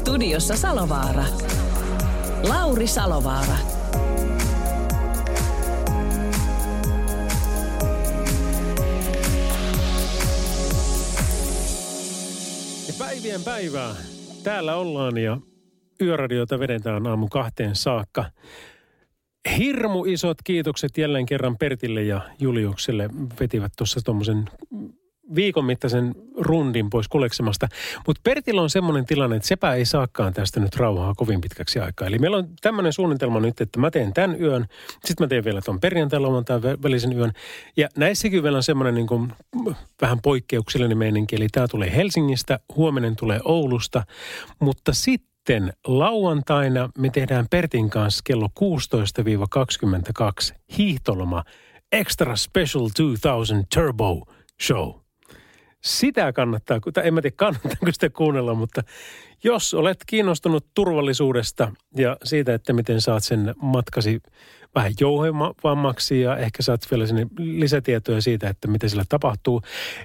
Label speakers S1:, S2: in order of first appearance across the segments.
S1: Studiossa Salovaara. Lauri Salovaara.
S2: Ja päivien päivää. Täällä ollaan ja yöradiota vedetään aamu kahteen saakka. Hirmu isot kiitokset jälleen kerran Pertille ja Juliukselle. Vetivät tuossa tuommoisen viikon mittaisen rundin pois kuleksemasta. Mutta Pertillä on semmoinen tilanne, että sepä ei saakaan tästä nyt rauhaa kovin pitkäksi aikaa. Eli meillä on tämmöinen suunnitelma nyt, että mä teen tämän yön, sitten mä teen vielä tuon perjantai tai välisen yön. Ja näissäkin vielä on semmoinen niin kuin vähän poikkeuksellinen meininki, eli tämä tulee Helsingistä, huominen tulee Oulusta, mutta sitten lauantaina me tehdään Pertin kanssa kello 16-22 hiihtoloma Extra Special 2000 Turbo Show sitä kannattaa, en mä tiedä kannattaako sitä kuunnella, mutta jos olet kiinnostunut turvallisuudesta ja siitä, että miten saat sen matkasi vähän jouhevammaksi ja ehkä saat vielä sinne lisätietoja siitä, että mitä sillä tapahtuu.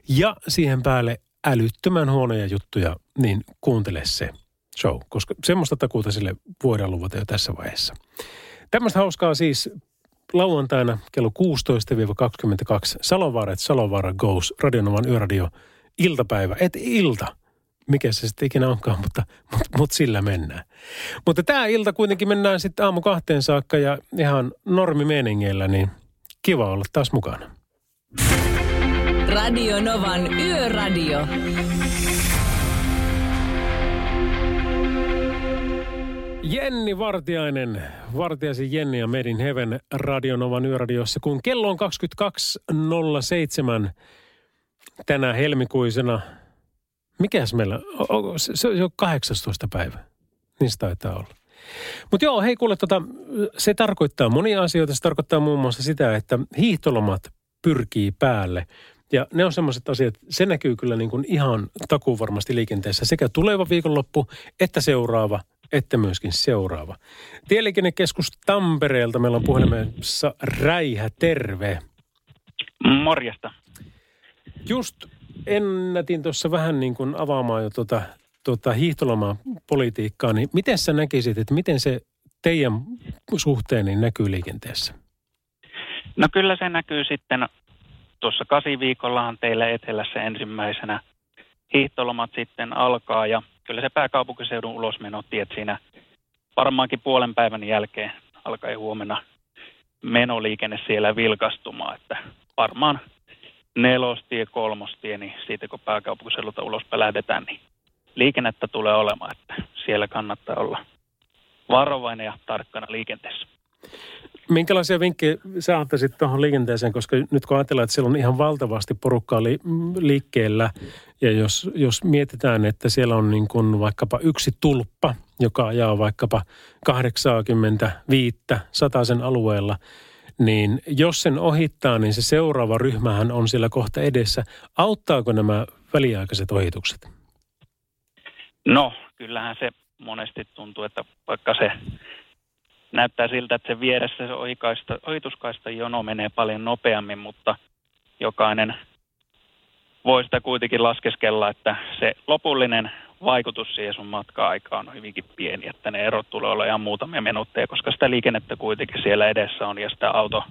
S2: Ja siihen päälle älyttömän huonoja juttuja, niin kuuntele se show, koska semmoista takuuta sille voidaan luvata jo tässä vaiheessa. Tämmöistä hauskaa siis lauantaina kello 16-22 Salovaara, että Salovaara Goes, Radionovan yöradio, iltapäivä, et ilta. Mikä se sitten ikinä onkaan, mutta, mutta, mutta sillä mennään. Mutta tämä ilta kuitenkin mennään sitten aamu kahteen saakka ja ihan normimeningeillä, niin kiva olla taas mukana.
S1: Radio Novan Yöradio.
S2: Jenni Vartiainen, Vartiaisen Jenni ja Medin Heaven Radionovan yöradiossa, kun kello on 22.07 tänä helmikuisena. Mikäs meillä, se on jo 18 päivä, niin se taitaa olla. Mutta joo, hei kuule, tota, se tarkoittaa monia asioita. Se tarkoittaa muun muassa sitä, että hiihtolomat pyrkii päälle. Ja ne on semmoiset asiat, se näkyy kyllä niin kuin ihan takuun varmasti liikenteessä sekä tuleva viikonloppu että seuraava – että myöskin seuraava. Tieliikennekeskus Tampereelta meillä on puhelimessa Räihä, terve.
S3: Morjesta.
S2: Just ennätin tuossa vähän niin kuin avaamaan jo tuota, tuota hiihtolomapolitiikkaa, niin miten sä näkisit, että miten se teidän suhteen niin näkyy liikenteessä?
S3: No kyllä se näkyy sitten tuossa kasiviikollahan teillä etelässä ensimmäisenä hiihtolomat sitten alkaa ja kyllä se pääkaupunkiseudun ulosmenotiet siinä varmaankin puolen päivän jälkeen alkaa huomenna menoliikenne siellä vilkastumaan, että varmaan nelostie, kolmostie, niin siitä kun pääkaupunkiseudulta ulospäin lähdetään, niin liikennettä tulee olemaan, että siellä kannattaa olla varovainen ja tarkkana liikenteessä.
S2: Minkälaisia vinkkejä sä antaisit tuohon liikenteeseen, koska nyt kun ajatellaan, että siellä on ihan valtavasti porukkaa li- liikkeellä, ja jos, jos mietitään, että siellä on niin kuin vaikkapa yksi tulppa, joka ajaa vaikkapa 85 sen alueella, niin jos sen ohittaa, niin se seuraava ryhmähän on siellä kohta edessä. Auttaako nämä väliaikaiset ohitukset?
S3: No, kyllähän se monesti tuntuu, että vaikka se näyttää siltä, että se vieressä se ohituskaista jono menee paljon nopeammin, mutta jokainen voi sitä kuitenkin laskeskella, että se lopullinen vaikutus siihen sun matka-aikaan on hyvinkin pieni, että ne erot tulee olla ihan muutamia minuutteja, koska sitä liikennettä kuitenkin siellä edessä on ja sitä auto,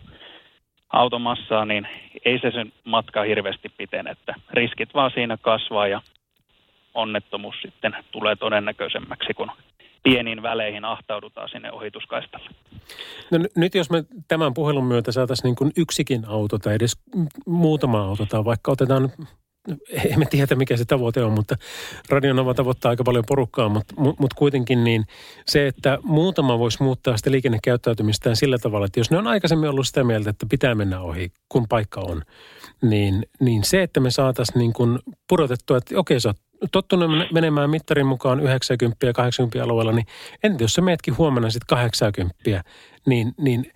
S3: automassaa, niin ei se sen matka hirveästi pitene, että riskit vaan siinä kasvaa ja onnettomuus sitten tulee todennäköisemmäksi, kun pieniin väleihin ahtaudutaan sinne ohituskaistalle.
S2: No nyt jos me tämän puhelun myötä saataisiin niin yksikin auto tai edes muutama auto tai vaikka otetaan emme tiedä mikä se tavoite on, mutta Radionova tavoittaa aika paljon porukkaa, mutta, mutta kuitenkin niin se, että muutama voisi muuttaa sitä liikennekäyttäytymistään sillä tavalla, että jos ne on aikaisemmin ollut sitä mieltä, että pitää mennä ohi, kun paikka on, niin, niin se, että me saataisiin niin kuin pudotettua, että okei, sä oot tottunut menemään mittarin mukaan 90 ja 80 alueella, niin entä jos sä meetkin huomenna sitten 80, niin, niin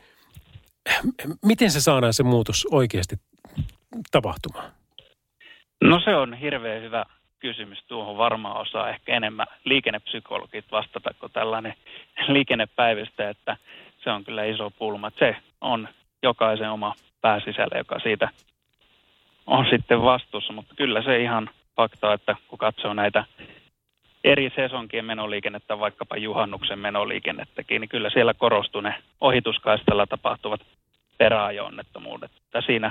S2: miten se saadaan se muutos oikeasti tapahtumaan?
S3: No se on hirveän hyvä kysymys. Tuohon varmaan osaa ehkä enemmän liikennepsykologit vastata kuin tällainen liikennepäivistä, että se on kyllä iso pulma. Se on jokaisen oma pääsisällä, joka siitä on sitten vastuussa, mutta kyllä se ihan fakta, että kun katsoo näitä eri sesonkien menoliikennettä, vaikkapa juhannuksen menoliikennettäkin, niin kyllä siellä korostuu ne ohituskaistalla tapahtuvat peräajo-onnettomuudet. Siinä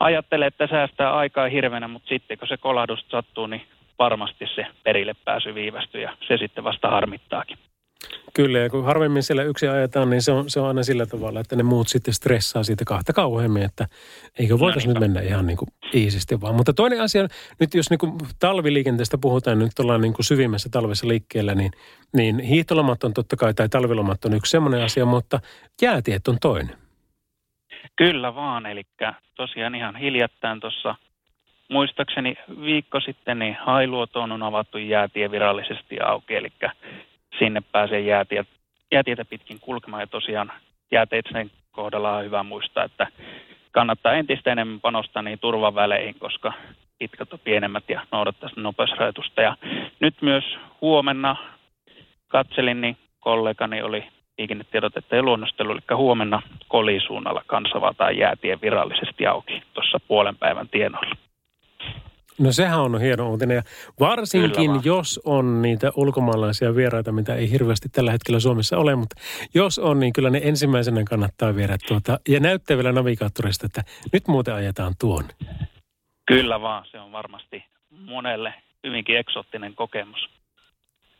S3: ajattelee, että säästää aikaa hirveänä, mutta sitten kun se kolahdus sattuu, niin varmasti se perille pääsy viivästyy ja se sitten vasta harmittaakin.
S2: Kyllä, ja kun harvemmin siellä yksi ajetaan, niin se on, se on aina sillä tavalla, että ne muut sitten stressaa siitä kahta kauheammin, että eikö voitaisiin no, nyt mennä ihan niin kuin iisisti vaan. Mutta toinen asia, nyt jos niin kuin talviliikenteestä puhutaan, nyt ollaan niin kuin syvimmässä talvessa liikkeellä, niin, niin hiihtolomat on totta kai, tai talvilomat on yksi semmoinen asia, mutta jäätiet on toinen.
S3: Kyllä vaan, eli tosiaan ihan hiljattain tuossa muistaakseni viikko sitten niin Hailuotoon on avattu jäätie virallisesti auki, eli sinne pääsee jäätiet, jäätietä pitkin kulkemaan ja tosiaan jääteitsen kohdalla on hyvä muistaa, että kannattaa entistä enemmän panostaa niihin turvaväleihin, koska pitkät on pienemmät ja noudattaa nopeusrajoitusta. Ja nyt myös huomenna katselin, niin kollegani oli liikennetiedotetta ja luonnostelu, eli huomenna kolisuunnalla kansava tai jäätie virallisesti auki tuossa puolen päivän tienoilla.
S2: No sehän on hieno uutinen ja varsinkin jos on niitä ulkomaalaisia vieraita, mitä ei hirveästi tällä hetkellä Suomessa ole, mutta jos on, niin kyllä ne ensimmäisenä kannattaa viedä tuota ja näyttää vielä navigaattorista, että nyt muuten ajetaan tuon.
S3: Kyllä vaan, se on varmasti monelle hyvinkin eksottinen kokemus.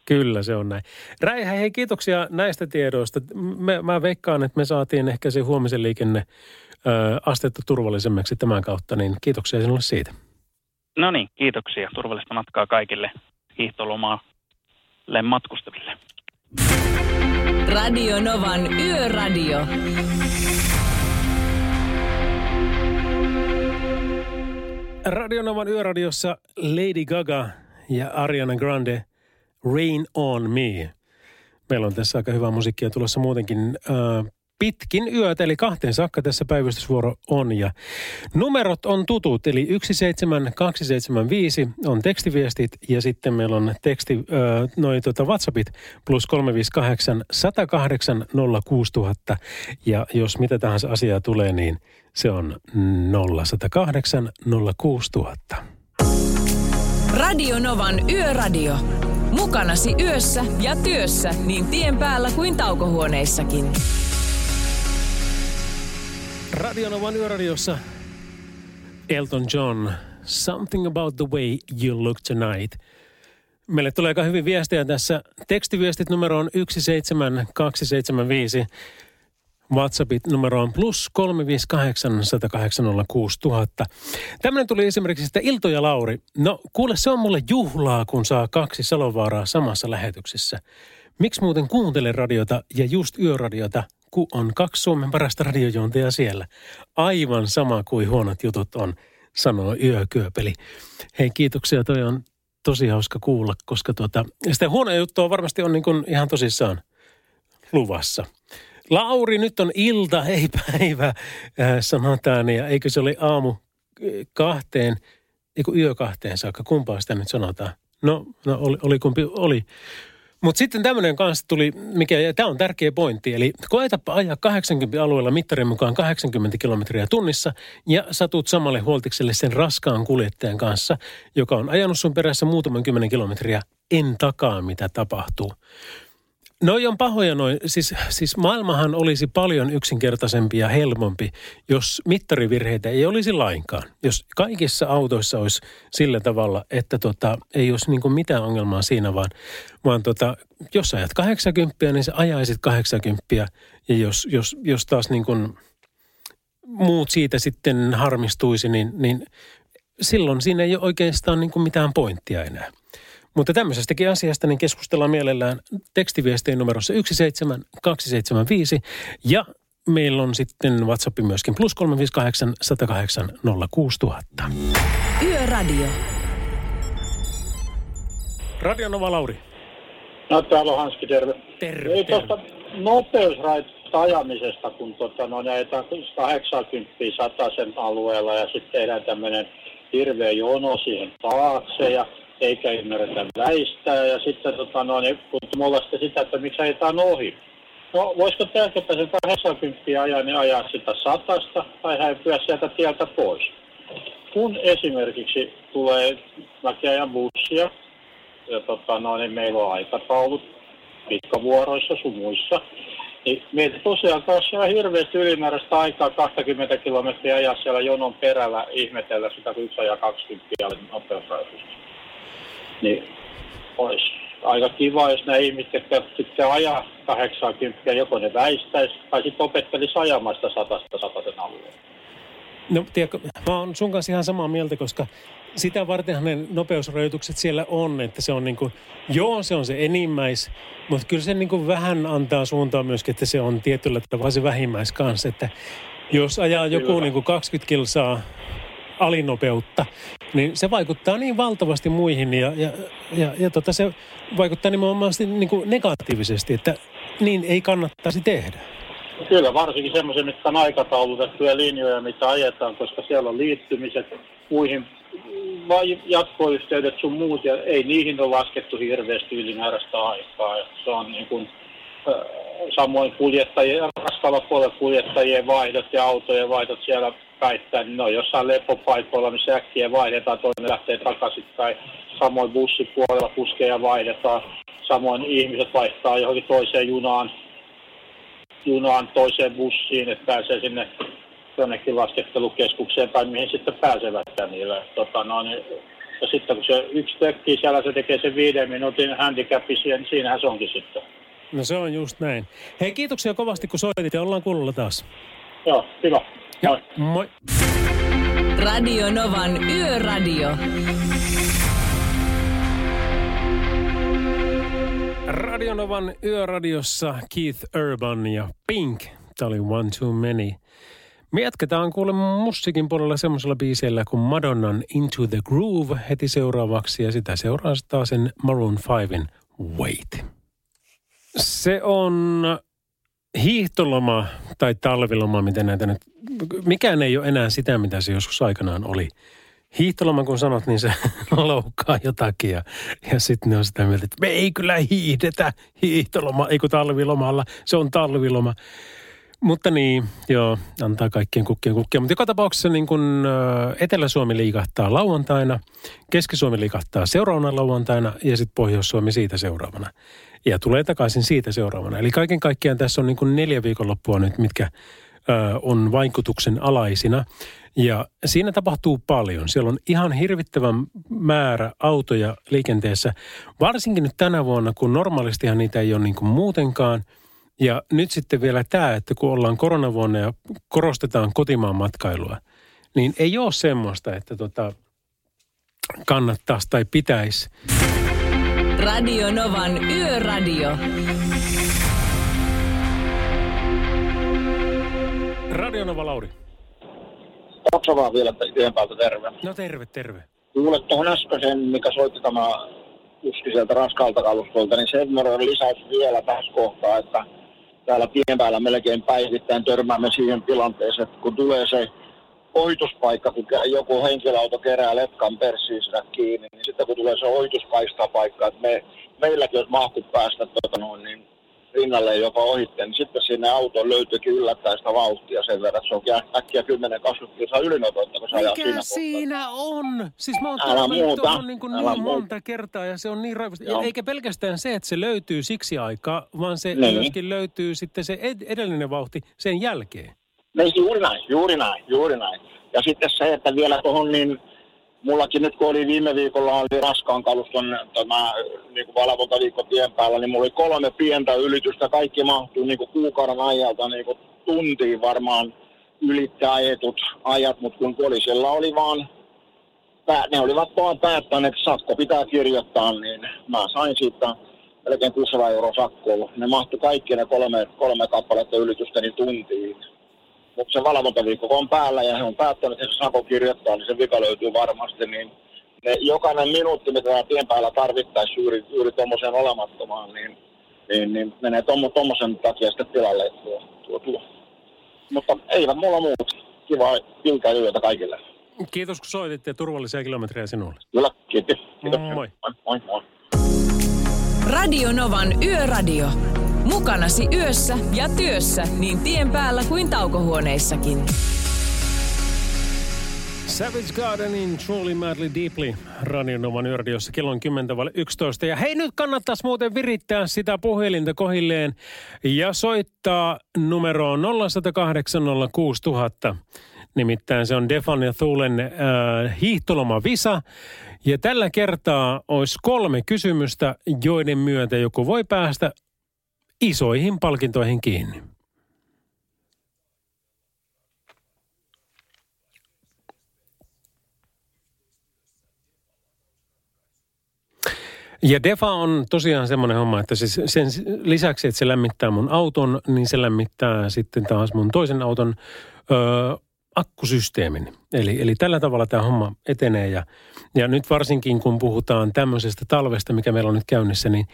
S2: Kyllä se on näin. Räihä, hei kiitoksia näistä tiedoista. Me, mä veikkaan, että me saatiin ehkä se huomisen liikenne ö, astetta turvallisemmaksi tämän kautta, niin kiitoksia sinulle siitä.
S3: No niin, kiitoksia. Turvallista matkaa kaikille hiihtolomaalle matkustaville.
S1: Radio Novan Yöradio.
S2: Radio Novan Yöradiossa Lady Gaga ja Ariana Grande – Rain on Me. Meillä on tässä aika hyvää musiikkia tulossa muutenkin äh, pitkin yötä, eli kahteen saakka tässä päivystysvuoro on. Ja numerot on tutut, eli 17275 on tekstiviestit ja sitten meillä on teksti, äh, noin tota WhatsAppit plus 358 108 06000. Ja jos mitä tahansa asiaa tulee, niin se on 0108 06000.
S1: Radio Novan Yöradio. Mukanasi yössä ja työssä niin tien päällä kuin taukohuoneissakin.
S2: Radionovan yöradiossa Elton John, Something About the Way You Look Tonight. Meille tulee aika hyvin viestejä tässä. Tekstiviestit numero on 17275. WhatsAppit numero on plus 358 108 Tämmöinen tuli esimerkiksi sitä Ilto ja Lauri. No kuule, se on mulle juhlaa, kun saa kaksi Salovaaraa samassa lähetyksessä. Miksi muuten kuuntele radiota ja just yöradiota, kun on kaksi Suomen parasta radiojuontajaa siellä? Aivan sama kuin huonot jutut on, sanoo Yökyöpeli. Hei kiitoksia, toi on tosi hauska kuulla, koska tuota, sitä huonoja juttua varmasti on niin kuin ihan tosissaan luvassa. Lauri, nyt on ilta, ei päivä, äh, sanotaan. Ja eikö se oli aamu äh, kahteen, eikö yö kahteen saakka, kumpaa sitä nyt sanotaan? No, no oli, oli kumpi oli. Mutta sitten tämmöinen kanssa tuli, mikä, ja tämä on tärkeä pointti, eli koetapa ajaa 80 alueella mittarin mukaan 80 kilometriä tunnissa ja satut samalle huoltikselle sen raskaan kuljettajan kanssa, joka on ajanut sun perässä muutaman kymmenen kilometriä, en takaa mitä tapahtuu. Noi on pahoja noin. Siis, siis maailmahan olisi paljon yksinkertaisempi ja helpompi, jos mittarivirheitä ei olisi lainkaan. Jos kaikissa autoissa olisi sillä tavalla, että tota, ei olisi niin mitään ongelmaa siinä, vaan, vaan tota, jos ajat 80, niin sä ajaisit 80. Ja jos, jos, jos taas niin kuin muut siitä sitten harmistuisi, niin, niin silloin siinä ei ole oikeastaan niin mitään pointtia enää. Mutta tämmöisestäkin asiasta niin keskustellaan mielellään tekstiviesteen numerossa 17275 ja meillä on sitten WhatsApp myöskin plus 358 108 06000.
S1: Yöradio.
S2: Radionova Lauri.
S4: No täällä on Hanski, terve.
S2: Terve,
S4: Ei
S2: terve.
S4: tuosta nopeusrajoitusta ajamisesta, kun tota, no, ajetaan 80 sen alueella ja sitten tehdään tämmöinen hirveä jono siihen taakse ja eikä ymmärretä väistää ja sitten tota, no, niin, kun mulla sitten sitä, että miksi ajetaan ohi. No voisiko tehdä, että sen 80 ajaa, niin ajaa sitä satasta tai häipyä sieltä tieltä pois. Kun esimerkiksi tulee väkeä bussia, ja tota, no, niin meillä on aikataulut pitkävuoroissa sun muissa, niin meitä tosiaan taas siellä hirveästi ylimääräistä aikaa 20 kilometriä ajaa siellä jonon perällä ihmetellä sitä, kun yksi ajaa 20 alle nopeusrajoitusta. Niin olisi aika kiva, jos nämä ihmiset, jotka tykkää ajaa 80, joko ne väistäisi tai sitten opettelisi ajamaan sitä satasta sataisen alueen.
S2: No tiedätkö, mä oon sun kanssa ihan samaa mieltä, koska sitä vartenhan ne nopeusrajoitukset siellä on, että se on niin kuin, joo se on se enimmäis, mutta kyllä se niin kuin vähän antaa suuntaa myöskin, että se on tietyllä tavalla se vähimmäis kanssa, että jos ajaa joku
S4: Kyllä.
S2: niin kuin 20 kilsaa alinopeutta, niin se vaikuttaa niin valtavasti muihin ja, ja, ja, ja tota, se vaikuttaa nimenomaan niin kuin negatiivisesti, että niin ei kannattaisi tehdä.
S4: Kyllä, varsinkin semmoisia, mitkä on aikataulutettuja linjoja, mitä ajetaan, koska siellä on liittymiset muihin jatkoyhteydet sun muut, ja ei niihin ole laskettu hirveästi ylimääräistä aikaa. Ja se on niin kuin, samoin kuljettajien, raskaalla puolella kuljettajien vaihdot ja autojen vaihdot siellä päittäin, niin ne on jossain lepopaikoilla, missä äkkiä vaihdetaan, toinen lähtee takaisin, tai samoin bussipuolella kuskeja vaihdetaan, samoin ihmiset vaihtaa johonkin toiseen junaan, junaan toiseen bussiin, että pääsee sinne jonnekin laskettelukeskukseen tai mihin sitten pääsevätkään niillä. Tota, no, niin, ja sitten kun se yksi tökkii siellä, se tekee sen viiden minuutin handicapi siihen, niin siinähän se onkin sitten.
S2: No se on just näin. Hei kiitoksia kovasti kun soitit ja ollaan kuulolla taas.
S4: Joo, hyvä. Moi.
S2: Moi.
S1: Radio Novan Yöradio.
S2: Radionovan yöradiossa Keith Urban ja Pink. Tämä oli One Too Many. Me jatketaan kuule musiikin puolella semmoisella biiseillä kuin Madonnan Into the Groove heti seuraavaksi ja sitä seuraa taas sen Maroon 5 Wait. Se on hiihtoloma tai talviloma, miten näitä nyt, mikään ei ole enää sitä, mitä se joskus aikanaan oli. Hiihtoloma, kun sanot, niin se loukkaa jotakin ja, ja sitten ne on sitä mieltä, että me ei kyllä hiihdetä hiihtoloma, ei kun talvilomalla, se on talviloma. Mutta niin, joo, antaa kaikkien kukkien kukkia. Mutta joka tapauksessa niin kun Etelä-Suomi liikahtaa lauantaina, Keski-Suomi liikahtaa seuraavana lauantaina ja sitten Pohjois-Suomi siitä seuraavana. Ja tulee takaisin siitä seuraavana. Eli kaiken kaikkiaan tässä on niin kun neljä viikonloppua nyt, mitkä ö, on vaikutuksen alaisina. Ja siinä tapahtuu paljon. Siellä on ihan hirvittävän määrä autoja liikenteessä, varsinkin nyt tänä vuonna, kun normaalistihan niitä ei ole niin kuin muutenkaan. Ja nyt sitten vielä tämä, että kun ollaan koronavuonna ja korostetaan kotimaan matkailua, niin ei ole semmoista, että tota, kannattaisi tai pitäisi.
S1: Radio Novan Yöradio.
S2: Radionova Lauri.
S5: Oksa vaan vielä yhden päältä terve.
S2: No terve, terve.
S5: Kuule tuohon äskeisen, mikä soitti tämä kuski sieltä raskaalta kalustolta, niin sen verran lisäys vielä tässä kohtaa, että täällä tien päällä melkein päivittäin törmäämme siihen tilanteeseen, että kun tulee se ohituspaikka, kun joku henkilöauto kerää letkan perssiin sitä kiinni, niin sitten kun tulee se ohituskaistapaikka, että me, meilläkin olisi mahku päästä tota noin, niin rinnalle jopa ohitte, niin sitten sinne autoon löytyykin yllättäen sitä vauhtia sen verran, että se on kä- äkkiä 10-20 kilsaa ylinopeutta, kun se ajaa siinä
S2: Mikä
S5: kohtaa.
S2: siinä on? Siis mä oon
S5: Älä muuta,
S2: tuohon niin, kuin
S5: älä
S2: niin
S5: muuta.
S2: monta kertaa ja se on niin
S5: Joo.
S2: eikä pelkästään se, että se löytyy siksi aikaa, vaan se
S5: Niin.
S2: myöskin löytyy sitten se ed- edellinen vauhti sen jälkeen.
S5: Niin juuri näin, juuri näin, juuri näin. Ja sitten se, että vielä tuohon niin, mullakin nyt kun oli viime viikolla oli raskaan kaluston tämä niin kuin valvontaviikko tien päällä, niin mulla oli kolme pientä ylitystä. Kaikki mahtuu niin kuin kuukauden ajalta niin kuin tuntiin varmaan ylittää ajetut ajat, mutta kun poliisilla oli vaan, ne olivat vaan päättäneet, että sakko pitää kirjoittaa, niin mä sain siitä melkein 600 euroa sakkoa. Ne mahtui kaikki ne kolme, kolme kappaletta ylitystä niin tuntiin. Mutta se valvontaviikko on päällä ja he on päättänyt, että se sako kirjoittaa, niin se vika löytyy varmasti, niin ne jokainen minuutti, mitä täällä tien päällä tarvittaisiin juuri, juuri tuommoiseen olemattomaan, niin, niin, niin menee tuommoisen takia sitten tilalle tuo, tuo, tuo. Mutta eivät mulla muuta. Kiva iltailuyötä kaikille.
S2: Kiitos kun soitit ja turvallisia kilometrejä sinulle.
S5: Kyllä, kiitos. kiitos.
S2: Moi.
S5: Moi, moi. moi.
S1: Radio Novan Yöradio. Mukanasi yössä ja työssä niin tien päällä kuin taukohuoneissakin.
S2: Savage Gardenin Truly Madly Deeply Radionovan yöradiossa kello on 10 11. Ja hei nyt kannattaisi muuten virittää sitä puhelinta kohilleen ja soittaa numeroon 0108 06000. Nimittäin se on Defan ja Thulen äh, hiihtoloma Visa. Ja tällä kertaa olisi kolme kysymystä, joiden myötä joku voi päästä isoihin palkintoihin kiinni. Ja Defa on tosiaan semmoinen homma, että siis sen lisäksi, että se lämmittää mun auton, niin se lämmittää sitten taas mun toisen auton ö, akkusysteemin. Eli, eli tällä tavalla tämä homma etenee ja, ja nyt varsinkin kun puhutaan tämmöisestä talvesta, mikä meillä on nyt käynnissä, niin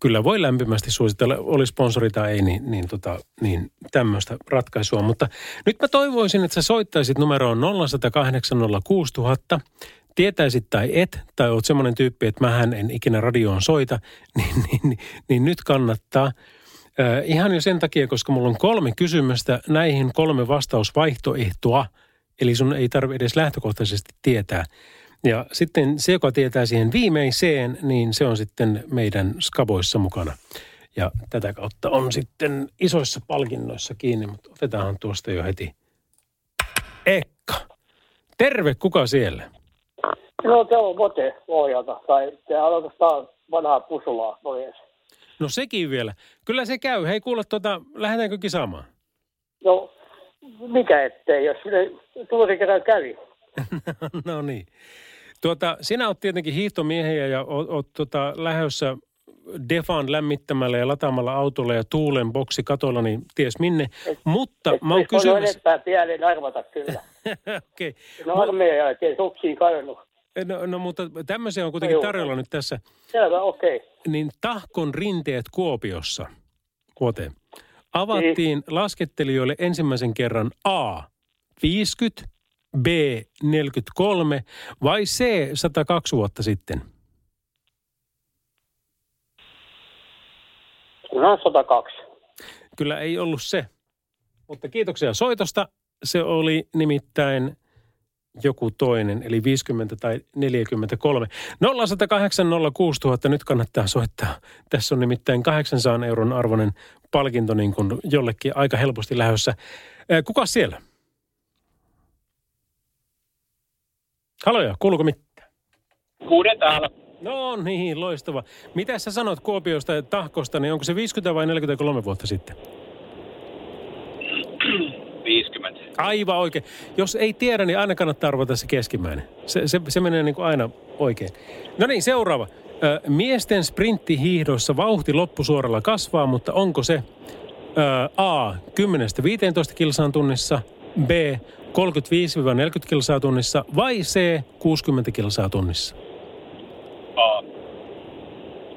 S2: kyllä voi lämpimästi suositella, oli sponsori tai ei, niin, niin, tota, niin tämmöistä ratkaisua. Mutta nyt mä toivoisin, että sä soittaisit numeroon 0108 06000 tietäisit tai et, tai oot semmoinen tyyppi, että mähän en ikinä radioon soita, niin, niin, niin, niin nyt kannattaa. Äh, ihan jo sen takia, koska mulla on kolme kysymystä, näihin kolme vastausvaihtoehtoa, eli sun ei tarvitse edes lähtökohtaisesti tietää. Ja sitten se, joka tietää siihen viimeiseen, niin se on sitten meidän skaboissa mukana. Ja tätä kautta on sitten isoissa palkinnoissa kiinni, mutta otetaan tuosta jo heti. Ekka. Terve, kuka siellä?
S6: No se on Vote Lohjalta, tai se on oikeastaan vanhaa pusulaa pois.
S2: No sekin vielä. Kyllä se käy. Hei kuule, tota, lähdetäänkö kisaamaan?
S6: No, mikä ettei, jos ne tuosi kerran kävi.
S2: no niin. Tuota, sinä olet tietenkin hiihtomiehiä ja oot, oot tota, lähdössä Defan lämmittämällä ja lataamalla autolla ja tuulen boksi katolla, niin ties minne.
S6: Et,
S2: Mutta
S6: Et
S2: mä oon
S6: ei
S2: kysymässä...
S6: enempää pienen arvata kyllä.
S2: Okei.
S6: No armeijan jälkeen suksiin kadonnut.
S2: No, no, mutta tämmöisiä on kuitenkin tarjolla nyt tässä.
S6: Selvä, okei. Okay.
S2: Niin Tahkon rinteet Kuopiossa, vuoteen, avattiin laskettelijoille ensimmäisen kerran A. 50, B. 43 vai C. 102 vuotta sitten?
S6: No 102.
S2: Kyllä ei ollut se. Mutta kiitoksia soitosta. Se oli nimittäin joku toinen, eli 50 tai 43. 0108 06000 nyt kannattaa soittaa. Tässä on nimittäin 800 euron arvoinen palkinto niin kuin jollekin aika helposti lähdössä. Kuka siellä? Haloja, kuuluuko mitään?
S7: Kuuden täällä.
S2: No niin, loistava. Mitä sä sanot Kuopiosta ja Tahkosta, niin onko se 50 vai 43 vuotta sitten?
S7: 50.
S2: Aivan oikein. Jos ei tiedä, niin aina kannattaa arvata se keskimmäinen. Se, se, se menee niin kuin aina oikein. No niin, seuraava. Ö, miesten sprinttihiihdossa vauhti loppusuoralla kasvaa, mutta onko se ö, A. 10-15 kilsaan tunnissa, B. 35-40 kilsaa tunnissa vai C. 60 kilsaa tunnissa?
S7: A.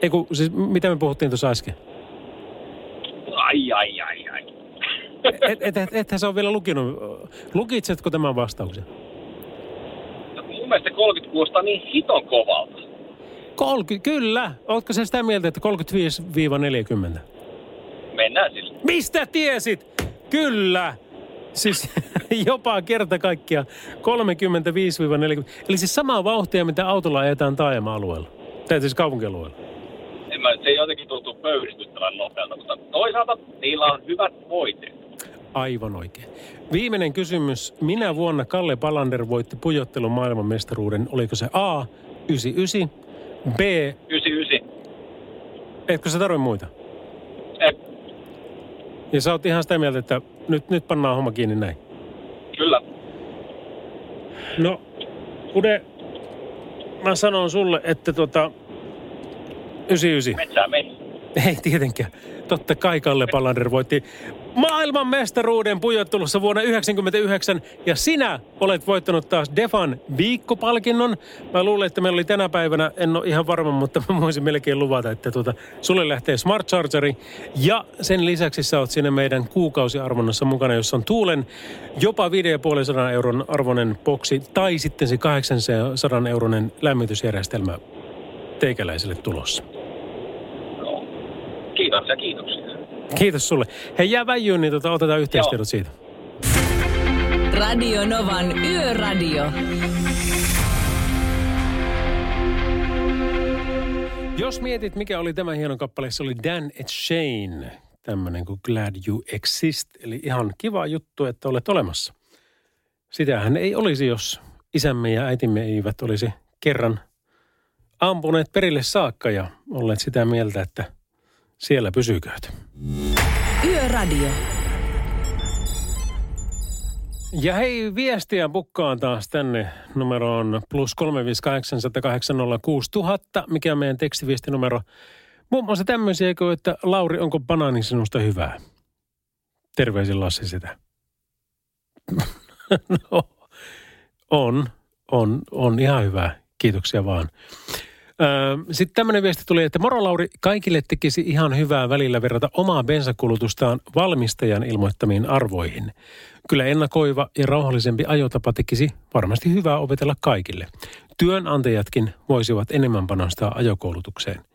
S2: Ei kun, siis mitä me puhuttiin tuossa äsken?
S7: Ai, ai, ai, ai.
S2: Et, et, et, ethän sä ole vielä lukinut. Lukitsetko tämän vastauksen?
S7: Mun mielestä 30 kuulostaa niin hiton kovalta.
S2: 30, kyllä. Ootko se sitä mieltä, että 35-40?
S7: Mennään sillä.
S2: Mistä tiesit? Kyllä. Siis jopa kerta kaikkia 35-40. Eli siis samaa vauhtia, mitä autolla ajetaan taajama-alueella. Tai siis kaupunkialueella.
S7: En mä, se jotenkin tuntuu pöyristyttävän nopealta, mutta toisaalta niillä on hyvät voiteet.
S2: Aivan oikein. Viimeinen kysymys. Minä vuonna Kalle Palander voitti pujottelun maailmanmestaruuden? Oliko se A, 99, B,
S7: 99.
S2: etkö sä tarvitse muita? Ja sä oot ihan sitä mieltä, että nyt, nyt pannaan homma kiinni näin.
S7: kyllä.
S2: No, Kude, mä sanon sulle, että tota, 99.
S7: Metsään meni.
S2: Ei tietenkään. Totta kai Kalle Palander voitti maailman mestaruuden pujottelussa vuonna 1999 ja sinä olet voittanut taas Defan viikkopalkinnon. Mä luulen, että meillä oli tänä päivänä, en ole ihan varma, mutta mä voisin melkein luvata, että tuota, sulle lähtee Smart Chargeri ja sen lisäksi sä oot sinne meidän kuukausiarvonnassa mukana, jossa on Tuulen jopa 5,5 euron arvoinen boksi tai sitten se 800 euronen lämmitysjärjestelmä teikäläiselle tulossa.
S7: Kiitos ja kiitoksia.
S2: Kiitos sulle. Hei, jää väijyyn, niin tota, otetaan yhteistiedot siitä.
S1: Radio Novan Yöradio.
S2: Jos mietit, mikä oli tämä hieno kappale, se oli Dan et Shane, tämmöinen kuin Glad You Exist. Eli ihan kiva juttu, että olet olemassa. Sitähän ei olisi, jos isämme ja äitimme eivät olisi kerran ampuneet perille saakka ja olleet sitä mieltä, että siellä pysykööt.
S1: Yöradio.
S2: Ja hei, viestiä bukkaan taas tänne numeroon plus 358 mikä on meidän tekstiviestinumero. Muun muassa tämmöisiä, kuin, että Lauri, onko banaani sinusta hyvää? Terveisin Lassi sitä. no, on, on, on ihan hyvä. Kiitoksia vaan. Sitten tämmöinen viesti tuli, että moro Lauri, kaikille tekisi ihan hyvää välillä verrata omaa bensakulutustaan valmistajan ilmoittamiin arvoihin. Kyllä ennakoiva ja rauhallisempi ajotapa tekisi varmasti hyvää opetella kaikille. Työnantajatkin voisivat enemmän panostaa ajokoulutukseen.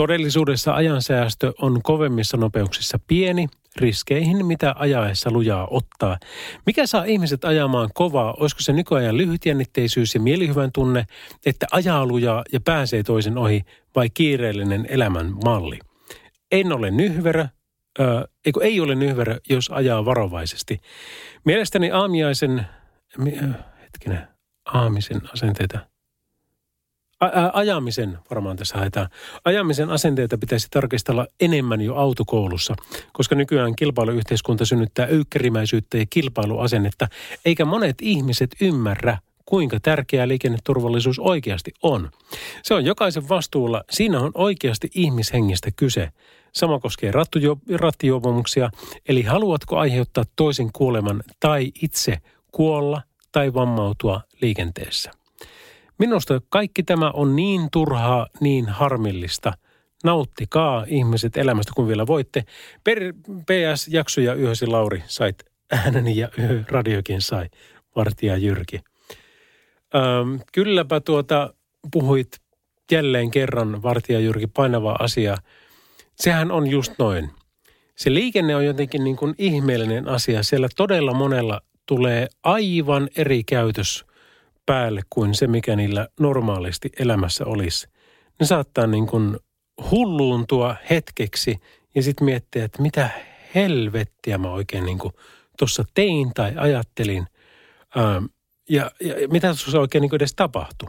S2: Todellisuudessa ajansäästö on kovemmissa nopeuksissa pieni, riskeihin, mitä ajaessa lujaa ottaa. Mikä saa ihmiset ajamaan kovaa? Olisiko se nykyajan lyhytjännitteisyys ja mielihyvän tunne, että ajaa lujaa ja pääsee toisen ohi vai kiireellinen elämän malli? En ole nyhverä, äh, eikö ei ole nyhverä, jos ajaa varovaisesti. Mielestäni aamiaisen, äh, hetkinen, aamisen asenteita – ajamisen, varmaan tässä haetaan, ajamisen asenteita pitäisi tarkistella enemmän jo autokoulussa, koska nykyään kilpailuyhteiskunta synnyttää ykkärimäisyyttä ja kilpailuasennetta, eikä monet ihmiset ymmärrä, kuinka tärkeää liikenneturvallisuus oikeasti on. Se on jokaisen vastuulla, siinä on oikeasti ihmishengistä kyse. Sama koskee rattijuopumuksia, eli haluatko aiheuttaa toisen kuoleman tai itse kuolla tai vammautua liikenteessä. Minusta kaikki tämä on niin turhaa, niin harmillista. Nauttikaa ihmiset elämästä, kun vielä voitte. Per, PS Jakso ja Yösi Lauri sait ääneni ja Yö radiokin sai. Vartija Jyrki. Öm, kylläpä tuota puhuit jälleen kerran, Vartija Jyrki, painavaa asiaa. Sehän on just noin. Se liikenne on jotenkin niin kuin ihmeellinen asia. Siellä todella monella tulee aivan eri käytös päälle kuin se, mikä niillä normaalisti elämässä olisi. Ne saattaa niin kuin hulluuntua hetkeksi ja sitten miettiä, että mitä helvettiä mä oikein niin kuin tuossa tein tai ajattelin. Ähm, ja, ja mitä tuossa oikein niin kuin edes tapahtui.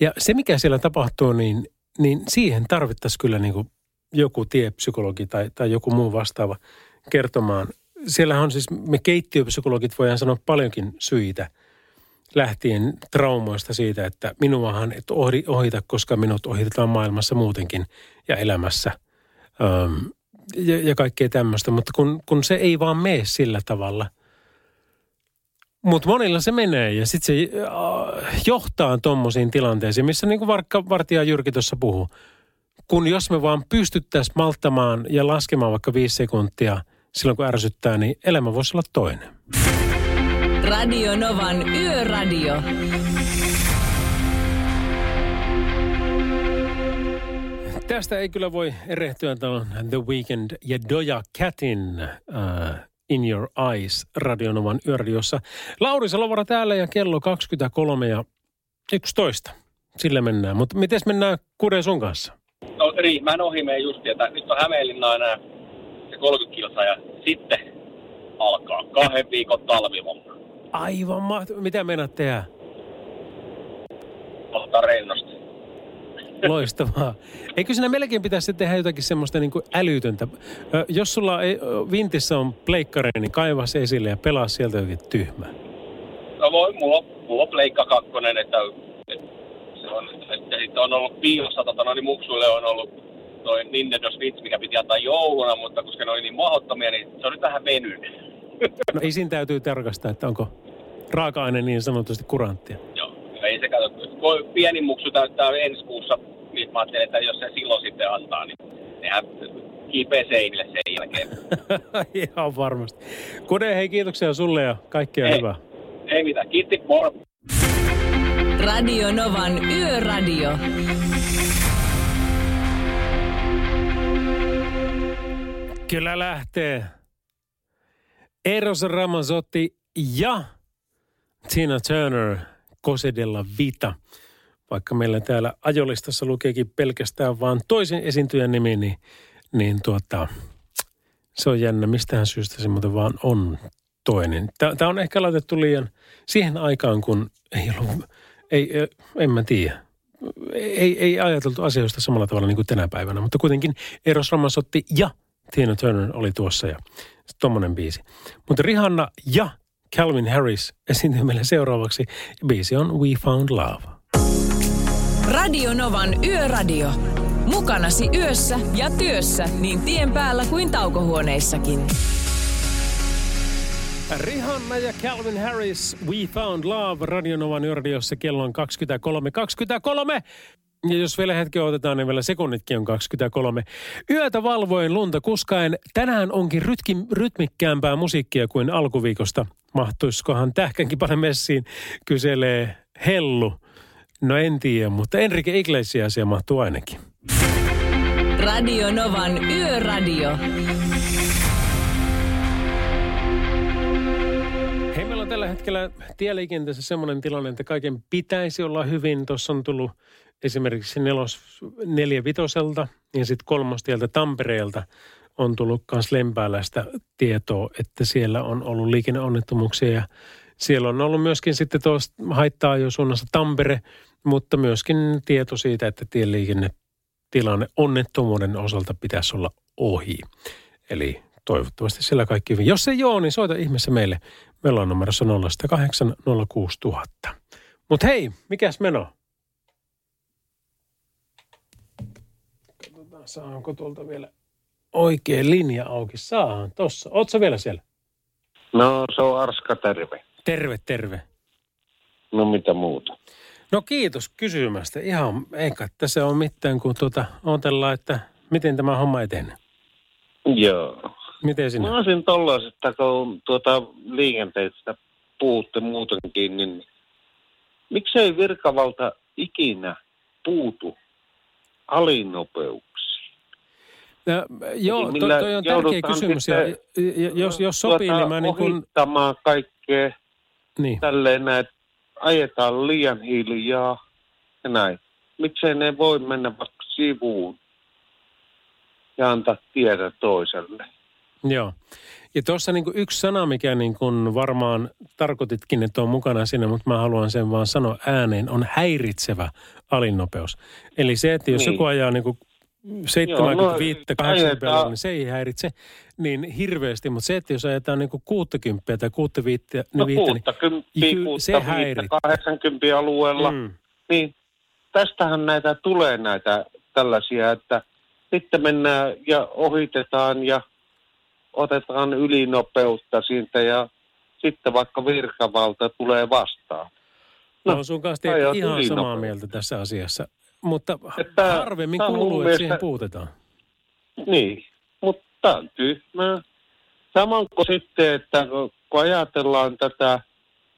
S2: Ja se, mikä siellä tapahtuu, niin, niin siihen tarvittaisiin kyllä niin kuin joku tiepsykologi tai, tai joku muu vastaava kertomaan. Siellä on siis, me keittiöpsykologit voidaan sanoa paljonkin syitä – lähtien traumoista siitä, että minuahan et ohita, koska minut ohitetaan maailmassa muutenkin ja elämässä ähm, ja, ja kaikkea tämmöistä. Mutta kun, kun se ei vaan mene sillä tavalla. Mutta monilla se menee ja sitten se äh, johtaa tuommoisiin tilanteisiin, missä niin kuin vaikka Vartija Jyrki tuossa puhuu. Kun jos me vaan pystyttäisiin malttamaan ja laskemaan vaikka viisi sekuntia silloin kun ärsyttää, niin elämä voisi olla toinen.
S1: Radio Novan Yöradio.
S2: Tästä ei kyllä voi erehtyä tuon The Weekend ja Doja Catin uh, In Your Eyes Radionovan yöradiossa. Lauri Salovara täällä ja kello 23 ja 11. Sillä mennään. Mutta miten mennään Kure sun kanssa?
S7: No Riihimäen ohi meidän just, että nyt on Hämeenlinna enää se 30 kilsaa ja sitten alkaa kahden viikon talviloma.
S2: Aivan mahtavaa. Mitä meinaat tehdä?
S7: Ottaa rennosti.
S2: Loistavaa. Eikö sinä melkein pitäisi tehdä jotakin semmoista niin kuin älytöntä? Jos sulla ei, vintissä on pleikkari, niin kaiva se esille ja pelaa sieltä jokin tyhmä.
S7: No voi, mulla, mulla on pleikka kakkonen, että, että se on, että sitten on ollut piilossa, tota, niin muksuille on ollut toi Nintendo Switch, mikä piti antaa jouluna, mutta koska ne oli niin mahdottomia, niin se on nyt vähän venynyt.
S2: No ensin täytyy tarkastaa, että onko raaka-aine niin sanotusti kuranttia.
S7: Joo, ei se kato, kun pieni muksu täyttää ensi kuussa, niin mä ajattelin, että jos se silloin sitten antaa, niin nehän kiipeä seinille sen jälkeen.
S2: Ihan varmasti. Kode, hei kiitoksia sulle ja kaikkea
S7: Hei.
S2: hyvää.
S7: Ei mitään, kiitti, moro.
S1: Radio Novan Yöradio.
S2: Kyllä lähtee. Eros Ramazzotti ja Tina Turner Cosedella Vita. Vaikka meillä täällä ajolistassa lukeekin pelkästään vaan toisen esiintyjän nimi, niin, niin tuota, se on jännä. Mistähän syystä se muuten vaan on toinen. Tämä on ehkä laitettu liian siihen aikaan, kun ei ollut, ei en mä tiedä. Ei, ei ajateltu asioista samalla tavalla niin kuin tänä päivänä, mutta kuitenkin Eros Ramazzotti ja Tina Turner oli tuossa ja tommonen biisi. Mutta Rihanna ja Calvin Harris esiintyy meille seuraavaksi. Biisi on We Found Love.
S1: Radio Novan Yöradio. Mukanasi yössä ja työssä niin tien päällä kuin taukohuoneissakin.
S2: Rihanna ja Calvin Harris, We Found Love, Radionovan Yöradiossa kello on 23.23. 23. Ja jos vielä hetki otetaan, niin vielä sekunnitkin on 23. Yötä valvoen lunta kuskaen. Tänään onkin rytki, rytmikkäämpää musiikkia kuin alkuviikosta. Mahtuiskohan tähkänkin paljon messiin, kyselee Hellu. No en tiedä, mutta Enrique Iglesiasia mahtuu ainakin.
S1: Radio Novan Yöradio.
S2: Hei, meillä on tällä hetkellä tieliikenteessä semmoinen tilanne, että kaiken pitäisi olla hyvin. Tuossa on tullut esimerkiksi nelos, neljä vitoselta ja sitten kolmostieltä Tampereelta on tullut myös Lempäälästä tietoa, että siellä on ollut liikenneonnettomuuksia ja siellä on ollut myöskin sitten tuosta haittaa jo suunnassa Tampere, mutta myöskin tieto siitä, että tieliikennetilanne onnettomuuden osalta pitäisi olla ohi. Eli toivottavasti siellä kaikki hyvin. Jos ei ole, niin soita ihmeessä meille. Meillä on numerossa 0108 06000. Mutta hei, mikäs meno? Saanko tuolta vielä oikea linja auki. Saan, tossa. Ootko vielä siellä?
S8: No se on Arska, terve.
S2: Terve, terve.
S8: No mitä muuta?
S2: No kiitos kysymästä. Ihan, eikä tässä ole mitään, kun tuota, odotellaan, että miten tämä homma etenee.
S8: Joo.
S2: Miten sinä?
S8: Mä olisin tollaisesta, kun tuota liikenteestä puhutte muutenkin, niin miksei virkavalta ikinä puutu alinopeuksiin?
S2: Ja, joo,
S8: Eli
S2: to,
S8: millä
S2: toi on tärkeä kysymys. Ja, jos, jos sopii,
S8: tuota,
S2: niin mä niin kuin,
S8: ohittamaan kaikkea
S2: niin.
S8: tälleen näin, että ajetaan liian hiljaa ja näin. Miksei ne voi mennä vaikka sivuun ja antaa tiedä toiselle?
S2: Joo. Ja tuossa niin yksi sana, mikä niin kuin varmaan tarkoititkin, että on mukana siinä, mutta mä haluan sen vaan sanoa ääneen, on häiritsevä alinnopeus. Eli se, että jos
S8: Niin.
S2: joku ajaa niin kuin 75,
S8: Joo, no,
S2: 80
S8: ajetaan-
S2: niin se ei häiritse niin hirveästi. Mutta se, että jos ajetaan niin kuin 60 tai 65,
S8: No
S2: niin,
S8: kymppiä,
S2: Ky-
S8: kuutta
S2: se
S8: viittä,
S2: häiritsee.
S8: 80 alueella.
S2: mm,
S8: Niin tästähän näitä tulee näitä tällaisia, että sitten mennään ja ohitetaan ja otetaan ylinopeutta siitä ja sitten vaikka virkavalta tulee vastaan.
S2: no,
S8: No,
S2: sun kanssa ihan samaa mieltä tässä asiassa. Mutta
S8: Että
S2: harvemmin
S8: on
S2: kuuluu, että siihen puutetaan.
S8: Niin, mutta tämä on tyhmää. Samoin kuin sitten, että kun ajatellaan tätä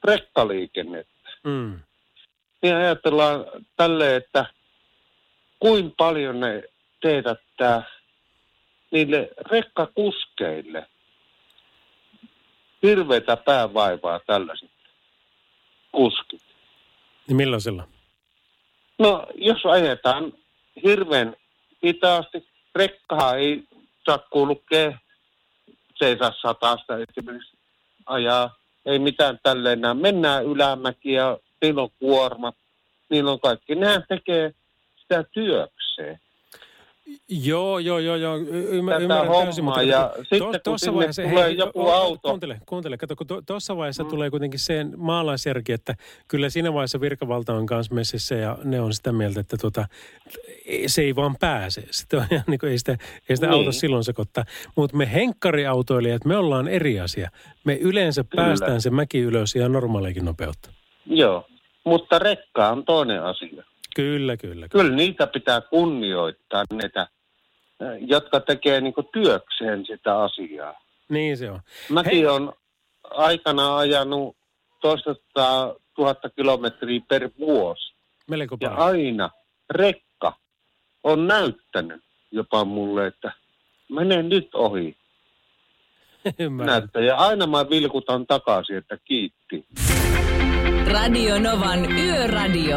S8: rekkaliikennettä,
S2: Mm.
S8: niin ajatellaan tälle, että kuinka paljon ne teetättää niille rekkakuskeille hirveätä päävaivaa tällaiset kuskit.
S2: Niin millaisella?
S8: No, jos ajetaan hirveän hitaasti, rekkahan ei saa kulkea, se ei saa satasta esimerkiksi ajaa, ei mitään tälleen. Nämä mennään ylämäkiä, niillä on kuormat, niillä on kaikki. Nehän tekee sitä työkseen.
S2: Joo, joo, joo, joo. Ymmär,
S8: Tätä
S2: ymmärrän
S8: hommaa
S2: täysin, mutta
S8: ja
S2: kato,
S8: sitten kun sinne
S2: vaiheessa,
S8: tulee
S2: hei,
S8: joku
S2: o-
S8: auto.
S2: Kuuntele, kuuntele, kato, kun tuossa vaiheessa mm. tulee kuitenkin se maalaisjärki, että kyllä siinä vaiheessa virkavalta on kanssa messissä ja ne on sitä mieltä, että tota, se ei vaan pääse. Sitä on, niin kuin, ei sitä, ei sitä
S8: Niin.
S2: auto silloin sekoittaa. Mutta me henkkariautoilijat, me ollaan eri asia. Me yleensä
S8: Kyllä.
S2: päästään se mäki ylös ihan normaalikin nopeutta.
S8: Joo, mutta rekka on toinen asia.
S2: Kyllä, kyllä.
S8: Kyllä niitä pitää kunnioittaa, niitä, jotka tekee niin työkseen sitä asiaa.
S2: Niin se on.
S8: Mäkin olen aikana ajanut toista tuhatta kilometriä per vuosi.
S2: Melko
S8: Ja
S2: paljon.
S8: aina rekka on näyttänyt jopa mulle, että mene nyt ohi. Näyttää. Ja aina mä vilkutan takaisin, että kiitti.
S1: Radio Novan Yöradio.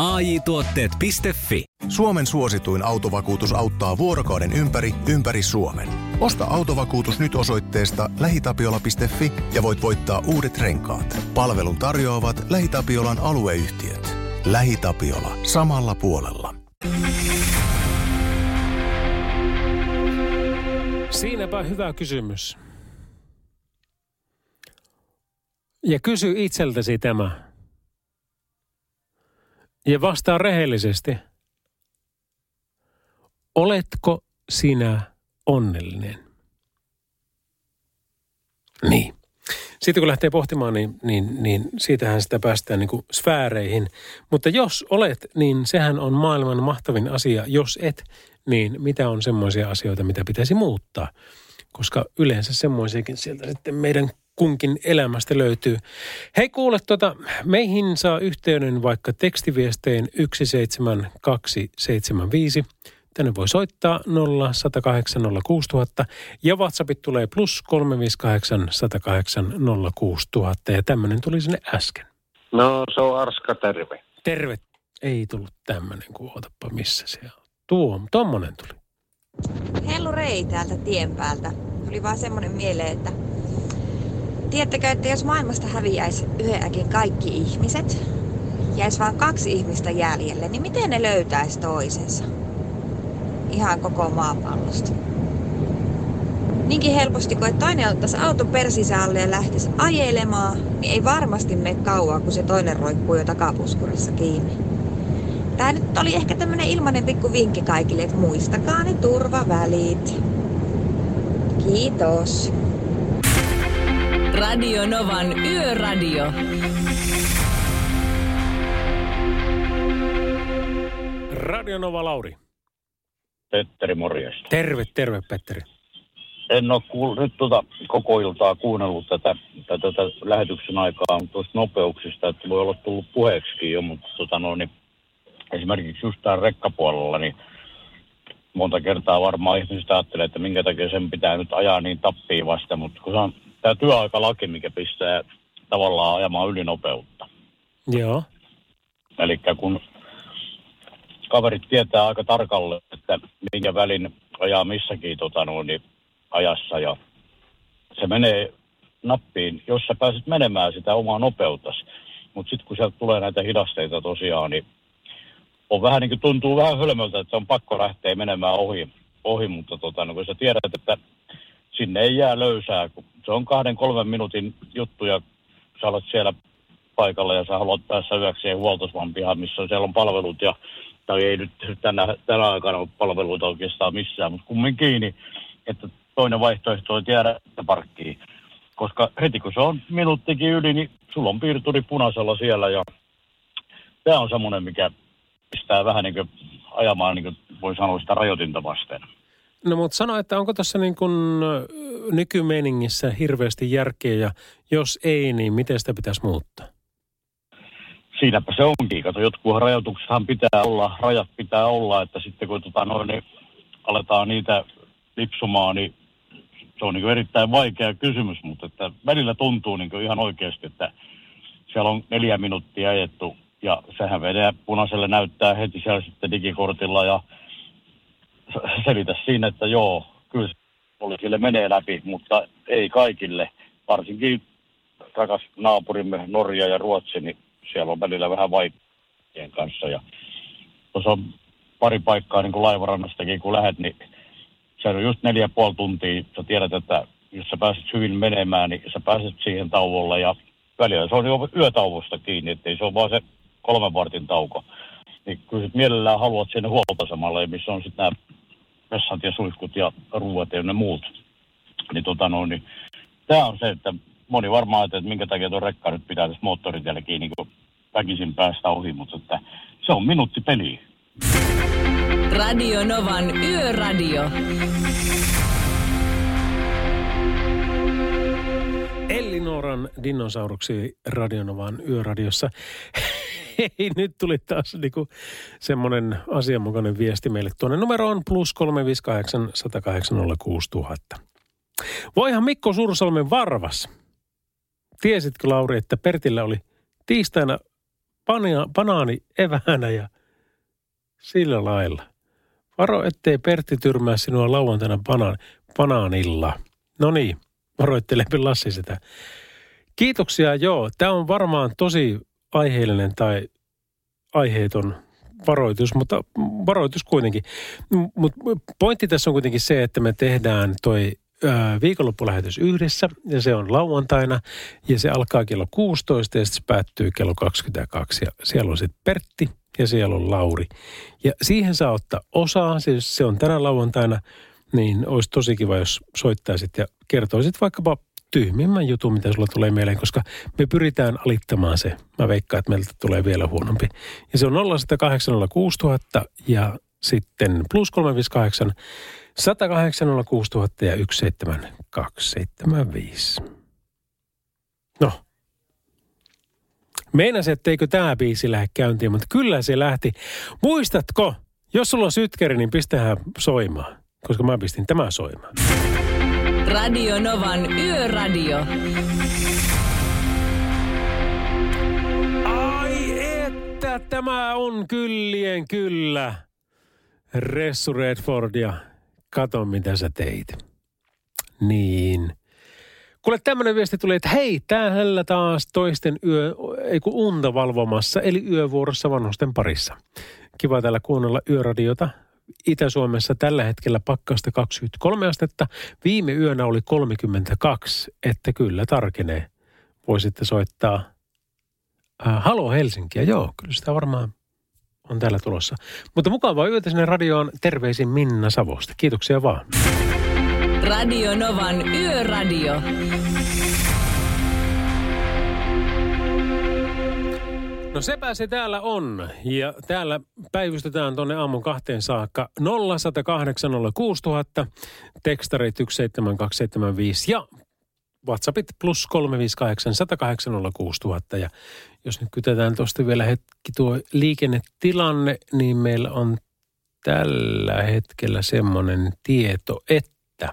S9: AJ Tuotteet.fi
S10: Suomen suosituin autovakuutus auttaa vuorokauden ympäri, ympäri Suomen. Osta autovakuutus nyt osoitteesta lähitapiola.fi ja voit voittaa uudet renkaat. Palvelun tarjoavat LähiTapiolan alueyhtiöt. LähiTapiola. Samalla puolella.
S2: Siinäpä hyvä kysymys. Ja kysy itseltäsi tämä. Ja vastaa rehellisesti. Oletko sinä onnellinen? Niin. Sitten kun lähtee pohtimaan, niin, niin, niin siitähän sitä päästään niin kuin sfääreihin. Mutta jos olet, niin sehän on maailman mahtavin asia. Jos et, niin mitä on semmoisia asioita, mitä pitäisi muuttaa? Koska yleensä semmoisiakin sieltä sitten meidän kunkin elämästä löytyy. Hei kuule, tota, meihin saa yhteyden vaikka tekstiviestein 17275. Tänne voi soittaa 0108 06000 ja WhatsAppit tulee plus 358 108 06000 ja tämmöinen tuli sinne äsken.
S8: No se on Arska, terve.
S2: Terve. Ei tullut tämmöinen, kun ootappa missä se on. Tuo, tommonen tuli.
S11: Hellu Rei täältä tien päältä. Tuli vaan semmonen mieleen, että tiedättekö, että jos maailmasta häviäisi yhdenäkin kaikki ihmiset, jäisi vain kaksi ihmistä jäljelle, niin miten ne löytäisi toisensa? Ihan koko maapallosta. Niinkin helposti että toinen ottaisi auton persisälle ja lähtisi ajelemaan, niin ei varmasti mene kauaa, kun se toinen roikkuu jo takapuskurissa kiinni. Tää nyt oli ehkä tämmönen ilmanen pikku vinkki kaikille, että muistakaa ne turvavälit. Kiitos.
S1: Radio Novan Yöradio.
S2: Radio Nova Lauri.
S12: Petteri, morjesta.
S2: Terve, terve Petteri.
S12: En ole kuul- nyt tuota koko iltaa kuunnellut tätä, tätä, tätä lähetyksen aikaa tuosta nopeuksista, että voi olla tullut puheeksikin jo, mutta tota no, niin esimerkiksi just täällä rekkapuolella, niin monta kertaa varmaan ihmiset ajattelee, että minkä takia sen pitää nyt ajaa niin tappiin vasta, mutta kun se on tämä työaikalaki, mikä pistää tavallaan ajamaan ylinopeutta.
S2: Joo.
S12: Eli kun kaverit tietää aika tarkalleen, että minkä välin ajaa missäkin tota, noin, niin ajassa ja se menee nappiin, jos sä pääset menemään sitä omaa nopeuttasi. Mutta sitten kun sieltä tulee näitä hidasteita tosiaan, niin on vähän niin kuin tuntuu vähän hölmöltä, että on pakko lähteä menemään ohi, ohi mutta tota, no, kun sä tiedät, että sinne ei jää löysää, kun se on kahden, kolmen minuutin juttu ja sä olet siellä paikalla ja sä haluat päästä yöksi siihen huoltoasvan pihaan, missä siellä on palvelut ja tai ei nyt tänä, tänä aikana ole palveluita oikeastaan missään, mutta kumminkin, niin, että toinen vaihtoehto on jäädä parkkiin. Koska heti kun se on minuuttikin yli, niin sulla on piirturi punaisella siellä ja tämä on semmoinen, mikä pistää vähän niin kuin ajamaan, niin kuin voi sanoa sitä rajoitinta vasten.
S2: No mutta sano, että onko tässä niin kuin ö, nykymeiningissä hirveästi järkeä ja jos ei, niin miten sitä pitäisi muuttaa?
S12: Siinäpä se onkin. Kato, jotkut rajoituksethan pitää olla, rajat pitää olla, että sitten kun tota, noin, niin aletaan niitä lipsumaan, niin se on niin erittäin vaikea kysymys, mutta että välillä tuntuu niin ihan oikeasti, että siellä on neljä minuuttia ajettu ja sehän vedää punaiselle näyttää heti siellä sitten digikortilla ja selitä siinä, että joo, kyllä poliisille menee läpi, mutta ei kaikille. Varsinkin rakas naapurimme Norja ja Ruotsi, niin siellä on välillä vähän vaikeiden kanssa. Ja tuossa on pari paikkaa niin kuin laivarannastakin, kun lähdet, niin se on just neljä puoli tuntia. Sä tiedät, että jos sä pääset hyvin menemään, niin sä pääset siihen tauolle ja välillä se on jo yötauosta kiinni, ettei se ole vaan se kolmen vartin tauko. Niin kyllä mielellään haluat sinne huoltoasemalle, missä on sitten nämä vessat ja suihkut ja ruuat ja muut. Niin tota no, niin tämä on se, että moni varmaan ajattelee, että minkä takia tuo rekka nyt pitää tässä moottoritiellä kiinni, kun väkisin päästä ohi, mutta että se on minuutti peliä.
S1: Radio Novan Yöradio.
S2: Elli dinosauruksi Radionovan yöradiossa. Hei, nyt tuli taas niinku semmoinen asianmukainen viesti meille tuonne. Numero on plus 358 108 Voihan Mikko Sursalmen varvas. Tiesitkö Lauri, että Pertillä oli tiistaina pania, banaani eväänä ja sillä lailla. Varo, ettei Pertti tyrmää sinua lauantaina banaan, banaanilla. No niin, varoittelempi Lassi sitä. Kiitoksia, joo. Tämä on varmaan tosi aiheellinen tai aiheeton varoitus, mutta varoitus kuitenkin. Mutta pointti tässä on kuitenkin se, että me tehdään toi viikonloppulähetys yhdessä ja se on lauantaina ja se alkaa kello 16 ja se päättyy kello 22 ja siellä on sitten Pertti ja siellä on Lauri. Ja siihen saa ottaa osaa, siis se on tänä lauantaina, niin olisi tosi kiva, jos soittaisit ja kertoisit vaikkapa tyhmimmän jutun, mitä sulla tulee mieleen, koska me pyritään alittamaan se. Mä veikkaan, että meiltä tulee vielä huonompi. Ja se on 0108 ja sitten plus 358 108 06000 ja 17275. No. Meinasin, etteikö tämä biisi lähde käyntiin, mutta kyllä se lähti. Muistatko, jos sulla on sytkäri, niin pistähän soimaan, koska mä pistin tämä soimaan.
S1: Radio Novan Yöradio.
S2: Ai että tämä on kyllien kyllä. Ressu Redford ja kato mitä sä teit. Niin. Kuule tämmöinen viesti tuli, että hei, täällä taas toisten yö, ei kun unta valvomassa, eli yövuorossa vanhusten parissa. Kiva täällä kuunnella yöradiota. Itä-Suomessa tällä hetkellä pakkasta 23 astetta. Viime yönä oli 32, että kyllä tarkenee. Voisitte soittaa äh, Halo Helsinkiä, joo, kyllä sitä varmaan on täällä tulossa. Mutta mukavaa yötä sinne radioon. Terveisin Minna Savosta. Kiitoksia vaan.
S1: Radio Novan Yöradio.
S2: No sepä se täällä on. Ja täällä päivystetään tuonne aamun kahteen saakka 0108 06000, tekstarit 17275 ja WhatsAppit plus 358 108 06000. Ja jos nyt kytetään tuosta vielä hetki tuo liikennetilanne, niin meillä on tällä hetkellä semmoinen tieto, että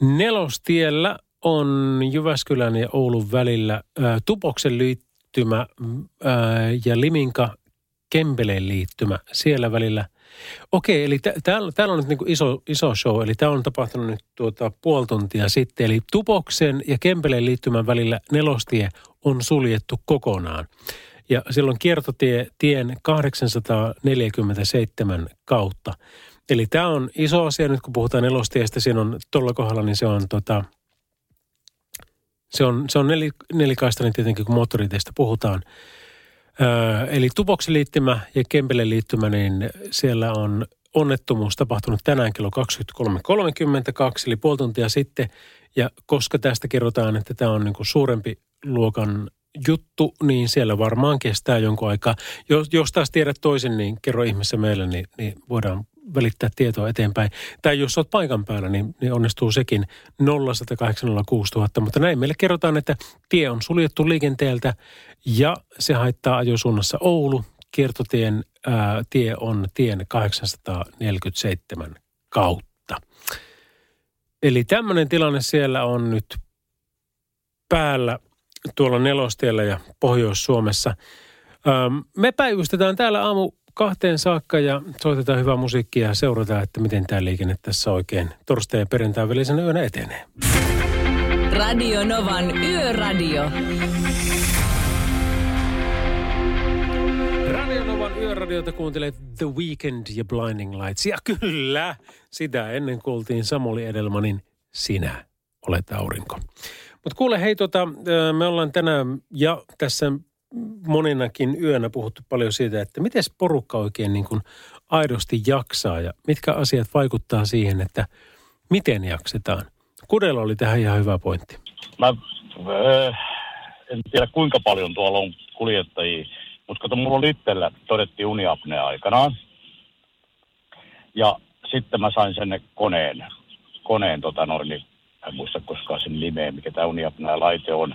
S2: nelostiellä on Jyväskylän ja Oulun välillä ää, Tupoksen liittymä ää, ja Liminka Kempeleen liittymä siellä välillä – Okei, eli täällä, täällä on nyt niin iso, iso show, eli tämä on tapahtunut nyt tuota puoli tuntia sitten. Eli Tupoksen ja Kempeleen liittymän välillä nelostie on suljettu kokonaan. Ja silloin kiertotie tien 847 kautta. Eli tämä on iso asia nyt, kun puhutaan nelostiestä. Siinä on tuolla kohdalla, niin se on tota, se on, se on nel, nelikaistainen tietenkin, kun moottoriteistä puhutaan. Öö, eli Tupoksen liittymä ja Kempelen liittymä, niin siellä on onnettomuus tapahtunut tänään kello 23.32, eli puoli tuntia sitten. Ja koska tästä kerrotaan, että tämä on niin kuin suurempi luokan juttu, niin siellä varmaan kestää jonkun aikaa. Jos, jos taas tiedät toisen, niin kerro ihmeessä meille, niin, niin voidaan välittää tietoa eteenpäin. Tai jos olet paikan päällä, niin, niin onnistuu sekin 0806000. Mutta näin meille kerrotaan, että tie on suljettu liikenteeltä ja se haittaa ajosuunnassa Oulu. Kiertotien ää, tie on tien 847 kautta. Eli tämmöinen tilanne siellä on nyt päällä tuolla nelostiellä ja Pohjois-Suomessa. Öm, me päivystetään täällä aamu kahteen saakka ja soitetaan hyvää musiikkia ja seurataan, että miten tämä liikenne tässä oikein torstai- ja perjantai välisenä yönä etenee.
S1: Radio Novan Yöradio.
S2: Radio Novan yöradiota kuuntelee The Weekend ja Blinding Lights. Ja kyllä, sitä ennen kuultiin Samuli Edelmanin Sinä olet aurinko. Mutta kuule, hei tota, me ollaan tänään ja tässä moninakin yönä puhuttu paljon siitä, että miten porukka oikein niin kuin aidosti jaksaa ja mitkä asiat vaikuttaa siihen, että miten jaksetaan. Kudella oli tähän ihan hyvä pointti.
S12: Mä äh, en tiedä kuinka paljon tuolla on kuljettajia, mutta kato, mulla oli itsellä todettiin uniapnea aikanaan. Ja sitten mä sain sen koneen, koneen tota noin, niin en muista koskaan sen nimeä, mikä tämä uniapnea laite on.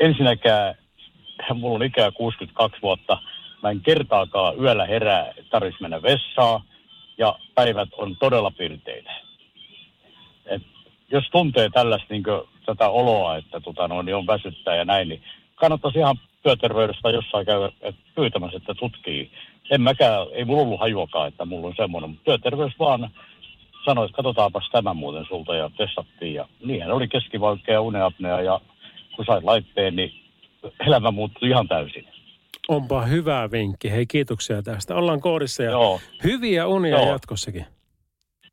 S12: Ensinnäkään, mulla on ikää 62 vuotta, mä en kertaakaan yöllä herää, tarvitsisi mennä vessaan, ja päivät on todella pirteitä. Et jos tuntee tällaista niin tätä oloa, että tota, no, niin on väsyttää ja näin, niin kannattaisi ihan työterveydestä jossain käydä et pyytämässä, että tutkii. En mäkään, ei mulla ollut hajuakaan, että mulla on semmoinen, mutta työterveys vaan sanoi, että katsotaanpas tämä muuten sulta ja testattiin. Ja niinhän oli keskivaikea uneapnea ja kun sait laitteen, niin elämä muuttui ihan täysin.
S2: Onpa hyvä vinkki. Hei, kiitoksia tästä. Ollaan koodissa ja
S12: Joo.
S2: hyviä unia
S12: Joo.
S2: jatkossakin.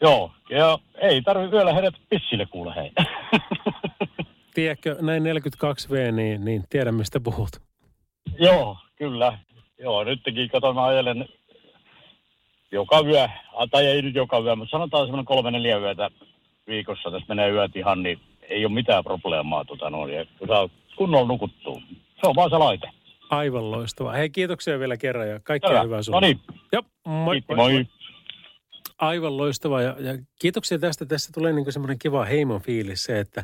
S12: Joo, ja ei tarvi vielä herätä pissille kuule hei.
S2: Tiedätkö, näin 42V, niin, niin tiedän mistä puhut.
S12: Joo, kyllä. Joo, nytkin katon, mä ajelen joka yö, tai ei nyt joka yö, mutta sanotaan semmoinen kolme neljä yötä viikossa, tässä menee yöt ihan, niin ei ole mitään probleemaa, tota noin, ja kun saa kunnolla nukuttua. Se on vaan se laite.
S2: Aivan loistavaa. Hei, kiitoksia vielä kerran ja kaikkea
S12: Hyvä.
S2: hyvää sinulle.
S12: No niin.
S2: Joo, moi,
S12: Kiitti,
S2: moi,
S12: moi.
S2: moi. Aivan loistavaa ja, ja kiitoksia tästä. Tässä tulee niin semmoinen kiva heimon fiilis se, että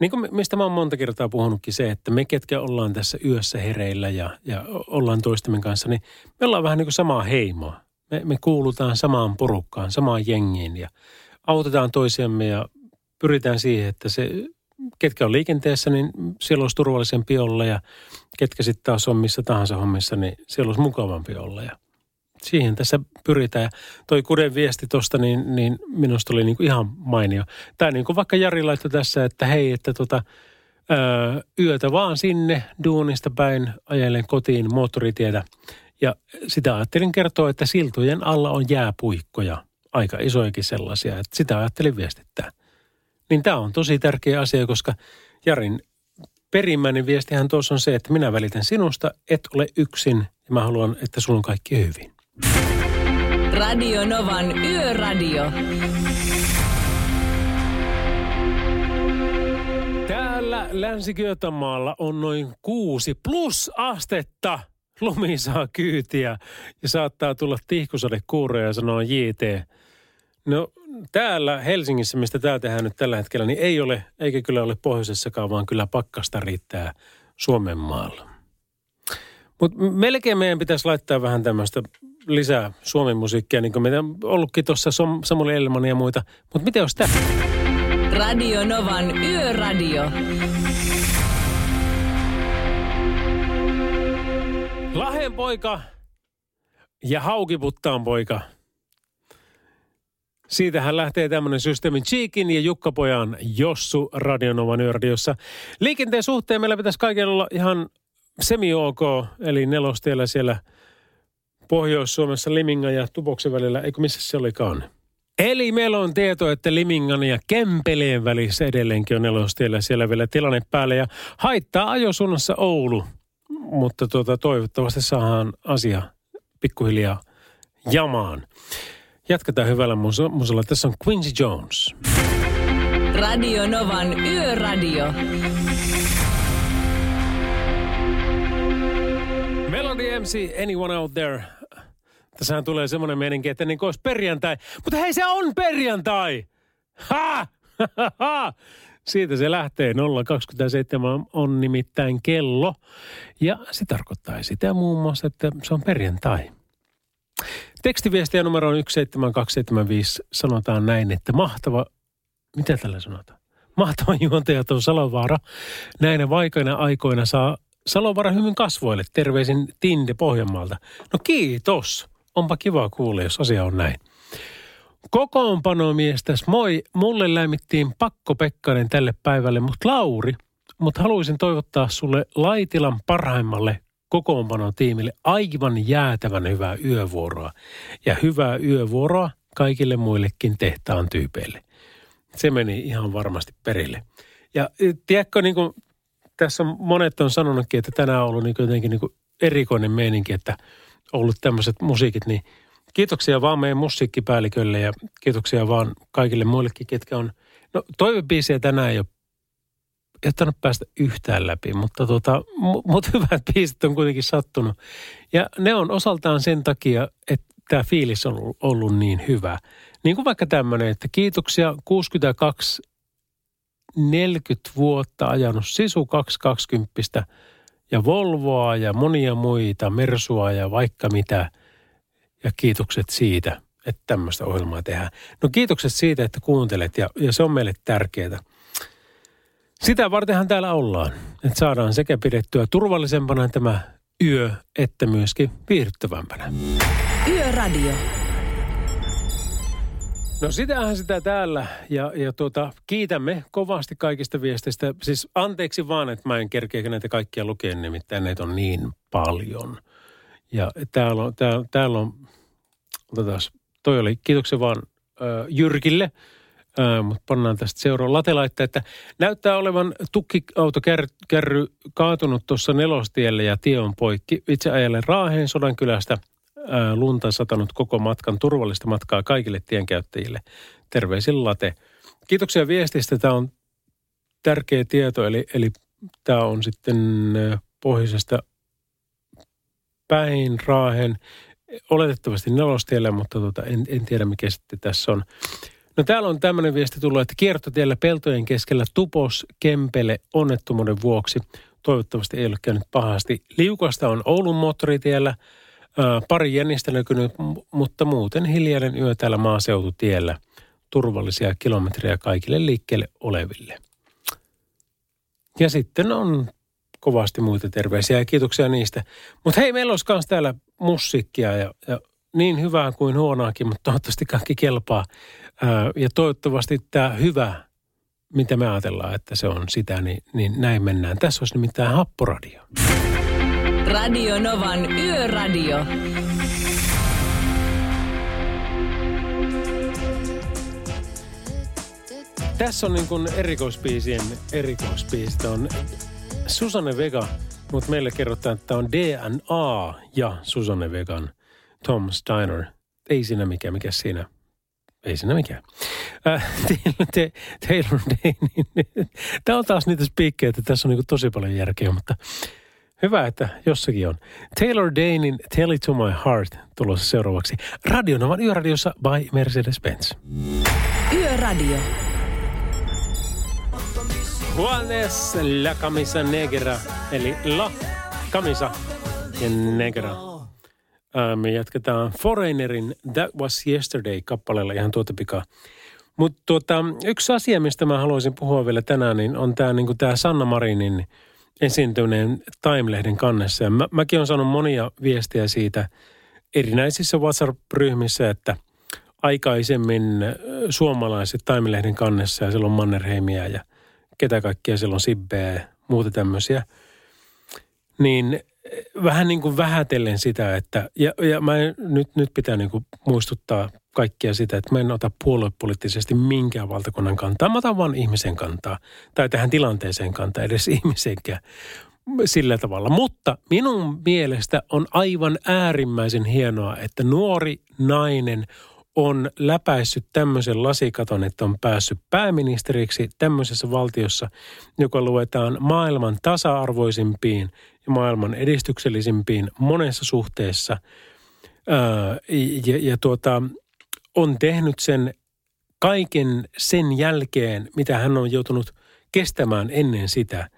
S2: niin kuin mistä mä oon monta kertaa puhunutkin se, että me ketkä ollaan tässä yössä hereillä ja, ja ollaan toistemme kanssa, niin me ollaan vähän niin kuin samaa heimoa. Me, me kuulutaan samaan porukkaan, samaan jengiin ja autetaan toisiamme ja pyritään siihen, että se, ketkä on liikenteessä, niin siellä olisi turvallisempi olla ja ketkä sitten taas on missä tahansa hommissa, niin siellä olisi mukavampi olla ja siihen tässä pyritään. Ja toi Kuden viesti tuosta, niin, niin minusta oli niin kuin ihan mainio. Tai niin kuin vaikka Jari laittoi tässä, että hei, että tota, öö, yötä vaan sinne duunista päin ajelen kotiin moottoritietä. Ja sitä ajattelin kertoa, että siltojen alla on jääpuikkoja, aika isojakin sellaisia, että sitä ajattelin viestittää. Niin tämä on tosi tärkeä asia, koska Jarin perimmäinen viestihän tuossa on se, että minä välitän sinusta, et ole yksin ja mä haluan, että sulla on kaikki hyvin.
S1: Radio Novan Yöradio.
S2: Täällä länsi on noin kuusi plus astetta. Lumi saa kyytiä ja saattaa tulla tihkusade kuuroja ja sanoa JT. No täällä Helsingissä, mistä täällä tehdään nyt tällä hetkellä, niin ei ole, eikä kyllä ole pohjoisessakaan, vaan kyllä pakkasta riittää Suomen maalla. Mutta melkein meidän pitäisi laittaa vähän tämmöistä lisää suomen musiikkia, niin kuin meitä on ollutkin tuossa Samuli Elman ja muita. Mutta miten olisi tämä?
S1: Radio Novan Yöradio.
S2: Lahden poika ja Haukiputtaan poika. Siitähän lähtee tämmöinen systeemi Cheekin ja Jukkapojan Jossu Radionovan yöradiossa. Liikenteen suhteen meillä pitäisi kaikilla olla ihan semi-ok, eli nelostiellä siellä Pohjois-Suomessa Limingan ja Tupoksen välillä, eikö missä se olikaan? Eli meillä on tieto, että Limingan ja Kempeleen välissä edelleenkin on nelostiellä siellä vielä tilanne päällä ja haittaa ajosuunnassa Oulu. Mutta tuota, toivottavasti saadaan asia pikkuhiljaa jamaan. Jatketaan hyvällä musa- musalla. Tässä on Quincy Jones.
S1: Radio Novan Yöradio.
S2: Melody MC, Anyone Out There. Tässähän tulee semmoinen meininki, että niin kuin olisi perjantai. Mutta hei, se on perjantai! Ha! Ha! Siitä se lähtee. 027 on nimittäin kello. Ja se tarkoittaa sitä muun muassa, että se on perjantai. Tekstiviestiä numero on 17275 sanotaan näin, että mahtava, mitä tällä sanotaan? Mahtava juontaja tuon Salovaara. Näinä vaikeina aikoina saa Salovaara hyvin kasvoille. Terveisin Tinde Pohjanmaalta. No kiitos. Onpa kiva kuulla, jos asia on näin. Kokoonpano miestäs, moi. Mulle lämmittiin pakko Pekkanen tälle päivälle, mutta Lauri, mutta haluaisin toivottaa sulle Laitilan parhaimmalle kokoonpanotiimille aivan jäätävän hyvää yövuoroa. Ja hyvää yövuoroa kaikille muillekin tehtaan tyypeille. Se meni ihan varmasti perille. Ja tiedätkö, niin kuin tässä monet on sanonutkin, että tänään on ollut niin jotenkin niin kuin erikoinen meininki, että ollut tämmöiset musiikit, niin kiitoksia vaan meidän musiikkipäällikölle ja kiitoksia vaan kaikille muillekin, ketkä on... No toivebiisiä tänään ei ole tainnut päästä yhtään läpi, mutta tota, mut hyvät biisit on kuitenkin sattunut. Ja ne on osaltaan sen takia, että tämä fiilis on ollut niin hyvä. Niin kuin vaikka tämmöinen, että kiitoksia 62 40 vuotta ajanut Sisu 220 ja Volvoa ja monia muita, Mersua ja vaikka mitä. Ja kiitokset siitä, että tämmöistä ohjelmaa tehdään. No kiitokset siitä, että kuuntelet ja, ja se on meille tärkeää. Sitä vartenhan täällä ollaan, että saadaan sekä pidettyä turvallisempana tämä yö, että myöskin viihdyttävämpänä.
S1: Yöradio.
S2: No sitähän sitä täällä ja, ja tuota, kiitämme kovasti kaikista viesteistä. Siis anteeksi vaan, että mä en kerkeä näitä kaikkia lukea, nimittäin näitä on niin paljon. Ja täällä on, täällä, täällä on otetaan, toi oli kiitoksia vaan äh, Jyrkille – mutta pannaan tästä seuraava latelaitta, että näyttää olevan tukkiautokärry kaatunut tuossa nelostielle ja tie on poikki. Itse ajelen Raaheen Sodankylästä lunta satanut koko matkan turvallista matkaa kaikille tienkäyttäjille. Terveisin late. Kiitoksia viestistä. Tämä on tärkeä tieto, eli, eli tämä on sitten pohjoisesta päin Raahen, oletettavasti nelostielle, mutta tuota, en, en tiedä mikä sitten tässä on. No täällä on tämmöinen viesti tullut, että kiertotiellä peltojen keskellä tupos Kempele onnettomuuden vuoksi. Toivottavasti ei ole käynyt pahasti. Liukasta on Oulun moottoritiellä. pari jännistä näkynyt, mutta muuten hiljainen yö täällä maaseututiellä. Turvallisia kilometrejä kaikille liikkeelle oleville. Ja sitten on kovasti muita terveisiä ja kiitoksia niistä. Mutta hei, meillä olisi myös täällä musiikkia ja, ja niin hyvää kuin huonoakin, mutta toivottavasti kaikki kelpaa. Ja toivottavasti tämä hyvä, mitä me ajatellaan, että se on sitä, niin, niin näin mennään. Tässä olisi nimittäin Happoradio.
S1: Radio Novan Yöradio.
S2: Tässä on niin kuin erikoispiisien erikoispiisi. on Susanne Vega, mutta meille kerrotaan, että tämä on DNA ja Susanne Vegan Tom Steiner. Ei siinä mikään, mikä siinä ei siinä mikään. Äh, Taylor Dane, tämä on taas niitä spiikkejä, että tässä on niin tosi paljon järkeä, mutta hyvä, että jossakin on. Taylor Danein Tell It To My Heart tulossa seuraavaksi. Radionovan yöradiossa by Mercedes-Benz.
S1: Yöradio.
S2: Juanes La Camisa Negra, eli La Camisa Negra. Me jatketaan Foreignerin That Was Yesterday-kappaleella ihan tuota pikaa. Mutta tuota, yksi asia, mistä mä haluaisin puhua vielä tänään, niin on tämä niin tää Sanna Marinin esiintyminen Time-lehden kannessa. Ja mä, mäkin olen saanut monia viestejä siitä erinäisissä WhatsApp-ryhmissä, että aikaisemmin suomalaiset Time-lehden kannessa ja siellä on Mannerheimia ja ketä kaikkia siellä on Sibbeä ja muuta tämmöisiä. Niin vähän niin kuin vähätellen sitä, että, ja, ja mä en, nyt, nyt pitää niin kuin muistuttaa kaikkia sitä, että mä en ota puoluepoliittisesti minkään valtakunnan kantaa. Mä otan vaan ihmisen kantaa, tai tähän tilanteeseen kantaa, edes ihmisenkään sillä tavalla. Mutta minun mielestä on aivan äärimmäisen hienoa, että nuori nainen on läpäissyt tämmöisen lasikaton, että on päässyt pääministeriksi tämmöisessä valtiossa, joka luetaan maailman tasa-arvoisimpiin ja maailman edistyksellisimpiin monessa suhteessa. Ja, ja tuota, on tehnyt sen kaiken sen jälkeen, mitä hän on joutunut kestämään ennen sitä.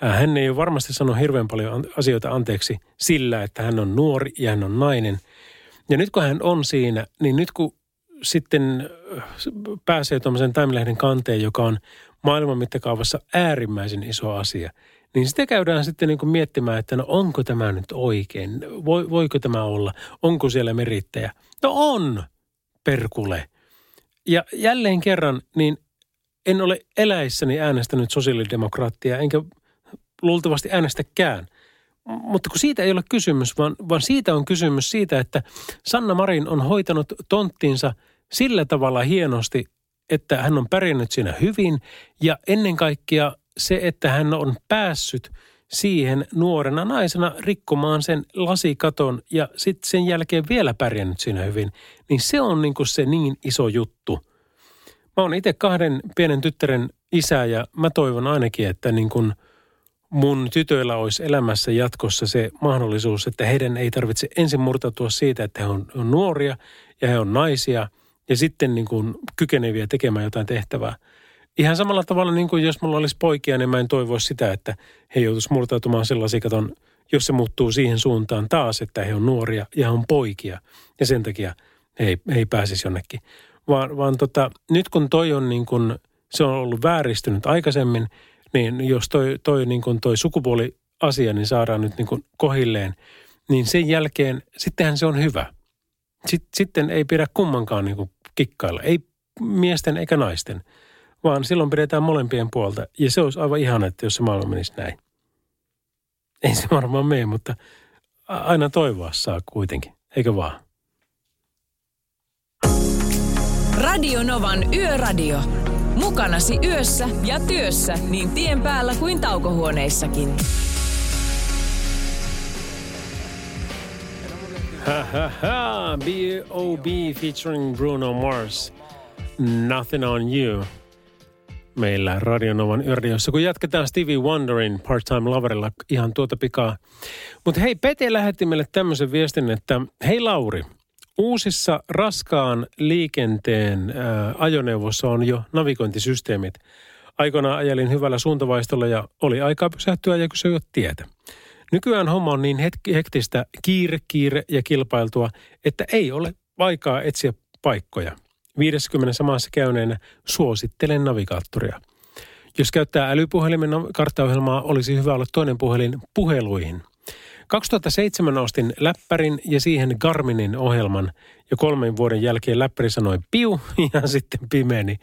S2: Hän ei ole varmasti sanonut hirveän paljon asioita anteeksi sillä, että hän on nuori ja hän on nainen. Ja nyt kun hän on siinä, niin nyt kun sitten pääsee tuommoisen Time-lehden kanteen, joka on maailman mittakaavassa äärimmäisen iso asia, niin sitä käydään sitten niin kuin miettimään, että no onko tämä nyt oikein, Voi, voiko tämä olla, onko siellä merittäjä. No on, perkule. Ja jälleen kerran, niin en ole eläissäni äänestänyt sosiaalidemokraattia, enkä luultavasti äänestäkään. Mutta kun siitä ei ole kysymys, vaan, vaan siitä on kysymys siitä, että Sanna Marin on hoitanut tonttinsa sillä tavalla hienosti, että hän on pärjännyt siinä hyvin ja ennen kaikkea se, että hän on päässyt siihen nuorena naisena rikkomaan sen lasikaton ja sitten sen jälkeen vielä pärjännyt siinä hyvin, niin se on niin kuin se niin iso juttu. Mä oon itse kahden pienen tyttären isä ja mä toivon ainakin, että niin kuin mun tytöillä olisi elämässä jatkossa se mahdollisuus, että heidän ei tarvitse ensin murtautua siitä, että he on, on nuoria ja he on naisia ja sitten niin kuin kykeneviä tekemään jotain tehtävää – Ihan samalla tavalla niin kuin jos mulla olisi poikia, niin mä en toivoisi sitä, että he joutuisivat murtautumaan sellaisia, katon, jos se muuttuu siihen suuntaan taas, että he on nuoria ja on poikia. Ja sen takia he ei, he ei pääsisi jonnekin. Vaan, vaan tota, nyt kun toi on niin kuin, se on ollut vääristynyt aikaisemmin, niin jos toi, toi, niin kuin toi sukupuoliasia niin saadaan nyt niin kuin kohilleen, niin sen jälkeen sittenhän se on hyvä. Sitten ei pidä kummankaan niin kuin kikkailla, ei miesten eikä naisten – vaan silloin pidetään molempien puolta. Ja se olisi aivan ihana, että jos se maailma menisi näin. Ei se varmaan mene, mutta aina toivoa saa kuitenkin, eikö vaan?
S1: Radio Novan Yöradio. Mukanasi yössä ja työssä niin tien päällä kuin taukohuoneissakin.
S2: Ha ha ha, B.O.B. featuring Bruno Mars. Nothing on you meillä Radionovan yöradiossa, kun jatketaan Stevie Wonderin Part-Time Loverilla ihan tuota pikaa. Mutta hei, Pete lähetti meille tämmöisen viestin, että hei Lauri, uusissa raskaan liikenteen ää, ajoneuvossa on jo navigointisysteemit. Aikoinaan ajelin hyvällä suuntavaistolla ja oli aikaa pysähtyä ja kysyä tietä. Nykyään homma on niin hektistä, kiire, kiire ja kilpailtua, että ei ole aikaa etsiä paikkoja – 50 maassa käyneenä suosittelen navigaattoria. Jos käyttää älypuhelimen karttaohjelmaa, olisi hyvä olla toinen puhelin puheluihin. 2007 ostin läppärin ja siihen Garminin ohjelman. Ja kolmen vuoden jälkeen läppäri sanoi piu ja sitten pimeeni.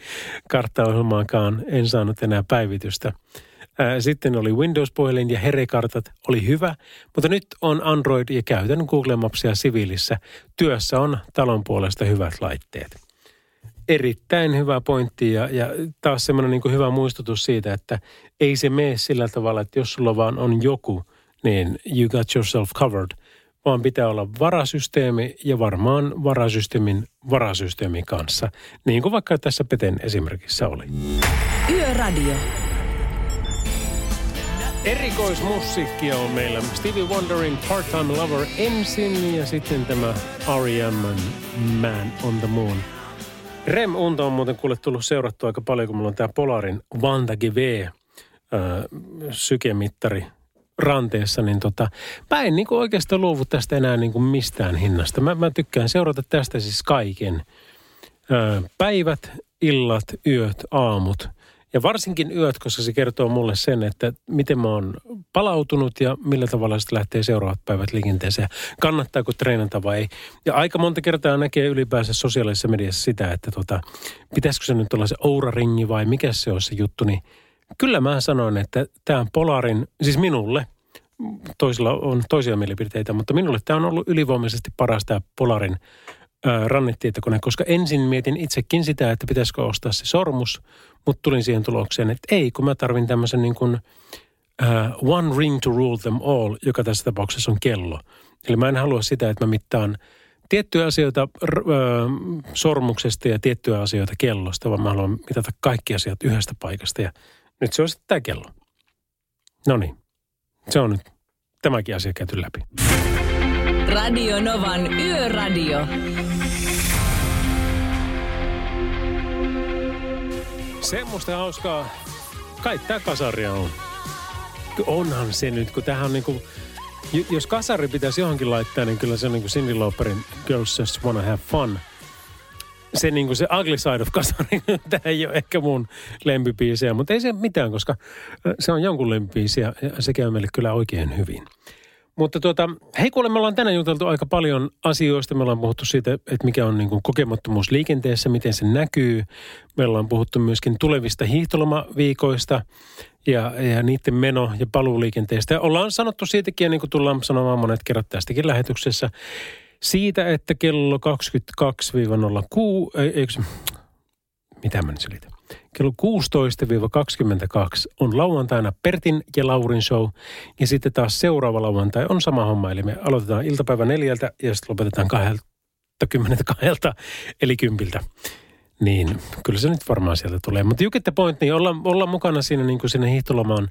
S2: Karttaohjelmaakaan en saanut enää päivitystä. Sitten oli Windows-puhelin ja Herekartat oli hyvä, mutta nyt on Android ja käytän Google Mapsia siviilissä. Työssä on talon puolesta hyvät laitteet erittäin hyvä pointti ja, ja taas semmoinen niin hyvä muistutus siitä, että ei se mene sillä tavalla, että jos sulla vaan on joku, niin you got yourself covered, vaan pitää olla varasysteemi ja varmaan varasysteemin varasysteemin kanssa, niin kuin vaikka tässä Peten esimerkissä oli.
S1: Yöradio.
S2: Erikoismusiikkia on meillä. Stevie Wonderin Part-Time Lover ensin ja sitten tämä R.E.M. Man on the Moon – REM-unta on muuten kuule tullut seurattua aika paljon, kun mulla on tämä Polarin Vanta GV sykemittari ranteessa, niin tota, mä en niin oikeastaan luovu tästä enää niin mistään hinnasta. Mä, mä tykkään seurata tästä siis kaiken. Ö, päivät, illat, yöt, aamut. Ja varsinkin yöt, koska se kertoo mulle sen, että miten mä oon palautunut ja millä tavalla sitten lähtee seuraavat päivät liikenteeseen. Kannattaako treenata vai ei. Ja aika monta kertaa näkee ylipäänsä sosiaalisessa mediassa sitä, että tota, pitäisikö se nyt olla se Oura-ringi vai mikä se on se juttu. Niin kyllä mä sanoin, että tämä on Polarin, siis minulle, toisilla on toisia mielipiteitä, mutta minulle tämä on ollut ylivoimaisesti paras tämä Polarin rannetietokone, koska ensin mietin itsekin sitä, että pitäisikö ostaa se sormus, mutta tulin siihen tulokseen, että ei, kun mä tarvin tämmöisen niin kuin uh, one ring to rule them all, joka tässä tapauksessa on kello. Eli mä en halua sitä, että mä mittaan tiettyjä asioita r- ö, sormuksesta ja tiettyjä asioita kellosta, vaan mä haluan mitata kaikki asiat yhdestä paikasta. Ja nyt se on sitten tämä kello. No niin, se on nyt tämäkin asia käyty läpi.
S1: Radio Novan Yöradio.
S2: Semmoista hauskaa. Kai tää kasaria on. Onhan se nyt, kun tähän on niinku jos kasari pitäisi johonkin laittaa, niin kyllä se on niin kuin Cindy Lauperin Girls Just Wanna Have Fun. Se niin kuin se ugly side of kasari, tämä ei ole ehkä mun lempipiisiä, mutta ei se mitään, koska se on jonkun lempipiisi ja se käy meille kyllä oikein hyvin. Mutta tuota, hei kuule, me ollaan tänään juteltu aika paljon asioista. Me ollaan puhuttu siitä, että mikä on niin kuin kokemattomuus liikenteessä, miten se näkyy. Me ollaan puhuttu myöskin tulevista hiihtolomaviikoista ja, ja niiden meno- ja paluuliikenteestä. Ja ollaan sanottu siitäkin, ja niin kuin tullaan sanomaan monet kerrat tästäkin lähetyksessä, siitä, että kello 22-06, eikö, mitä mä nyt selitän? Kello 16-22 on lauantaina Pertin ja Laurin show. Ja sitten taas seuraava lauantai on sama homma. Eli me aloitetaan iltapäivä neljältä ja sitten lopetetaan 22, eli kympiltä. Niin, kyllä se nyt varmaan sieltä tulee. Mutta you point, niin olla, olla mukana siinä, niin kuin siinä hiihtolomaan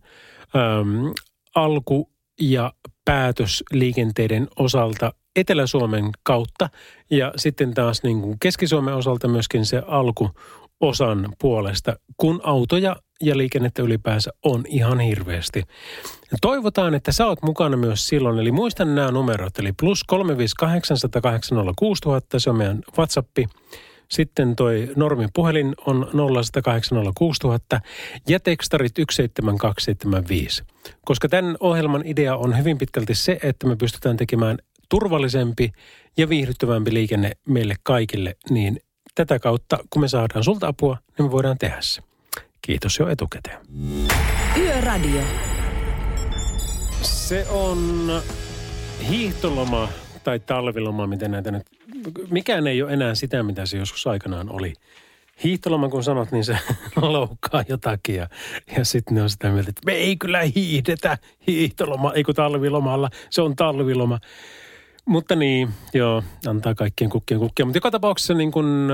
S2: äm, alku- ja päätösliikenteiden osalta Etelä-Suomen kautta ja sitten taas niin kuin Keski-Suomen osalta myöskin se alku osan puolesta, kun autoja ja liikennettä ylipäänsä on ihan hirveästi. Toivotaan, että sä oot mukana myös silloin, eli muistan nämä numerot, eli plus 358 se on meidän WhatsAppi. Sitten toi normin puhelin on 0806000 ja tekstarit 17275. Koska tämän ohjelman idea on hyvin pitkälti se, että me pystytään tekemään turvallisempi ja viihdyttävämpi liikenne meille kaikille, niin tätä kautta, kun me saadaan sulta apua, niin me voidaan tehdä se. Kiitos jo etukäteen.
S1: Yöradio.
S2: Se on hiihtoloma tai talviloma, miten näitä nyt... Mikään ei ole enää sitä, mitä se joskus aikanaan oli. Hiihtoloma, kun sanot, niin se loukkaa jotakin. Ja, ja sitten ne on sitä mieltä, että me ei kyllä hiihdetä hiihtoloma, ei kun talvilomalla, se on talviloma. Mutta niin, joo, antaa kaikkien kukkien kukkia. Mutta joka tapauksessa niin kun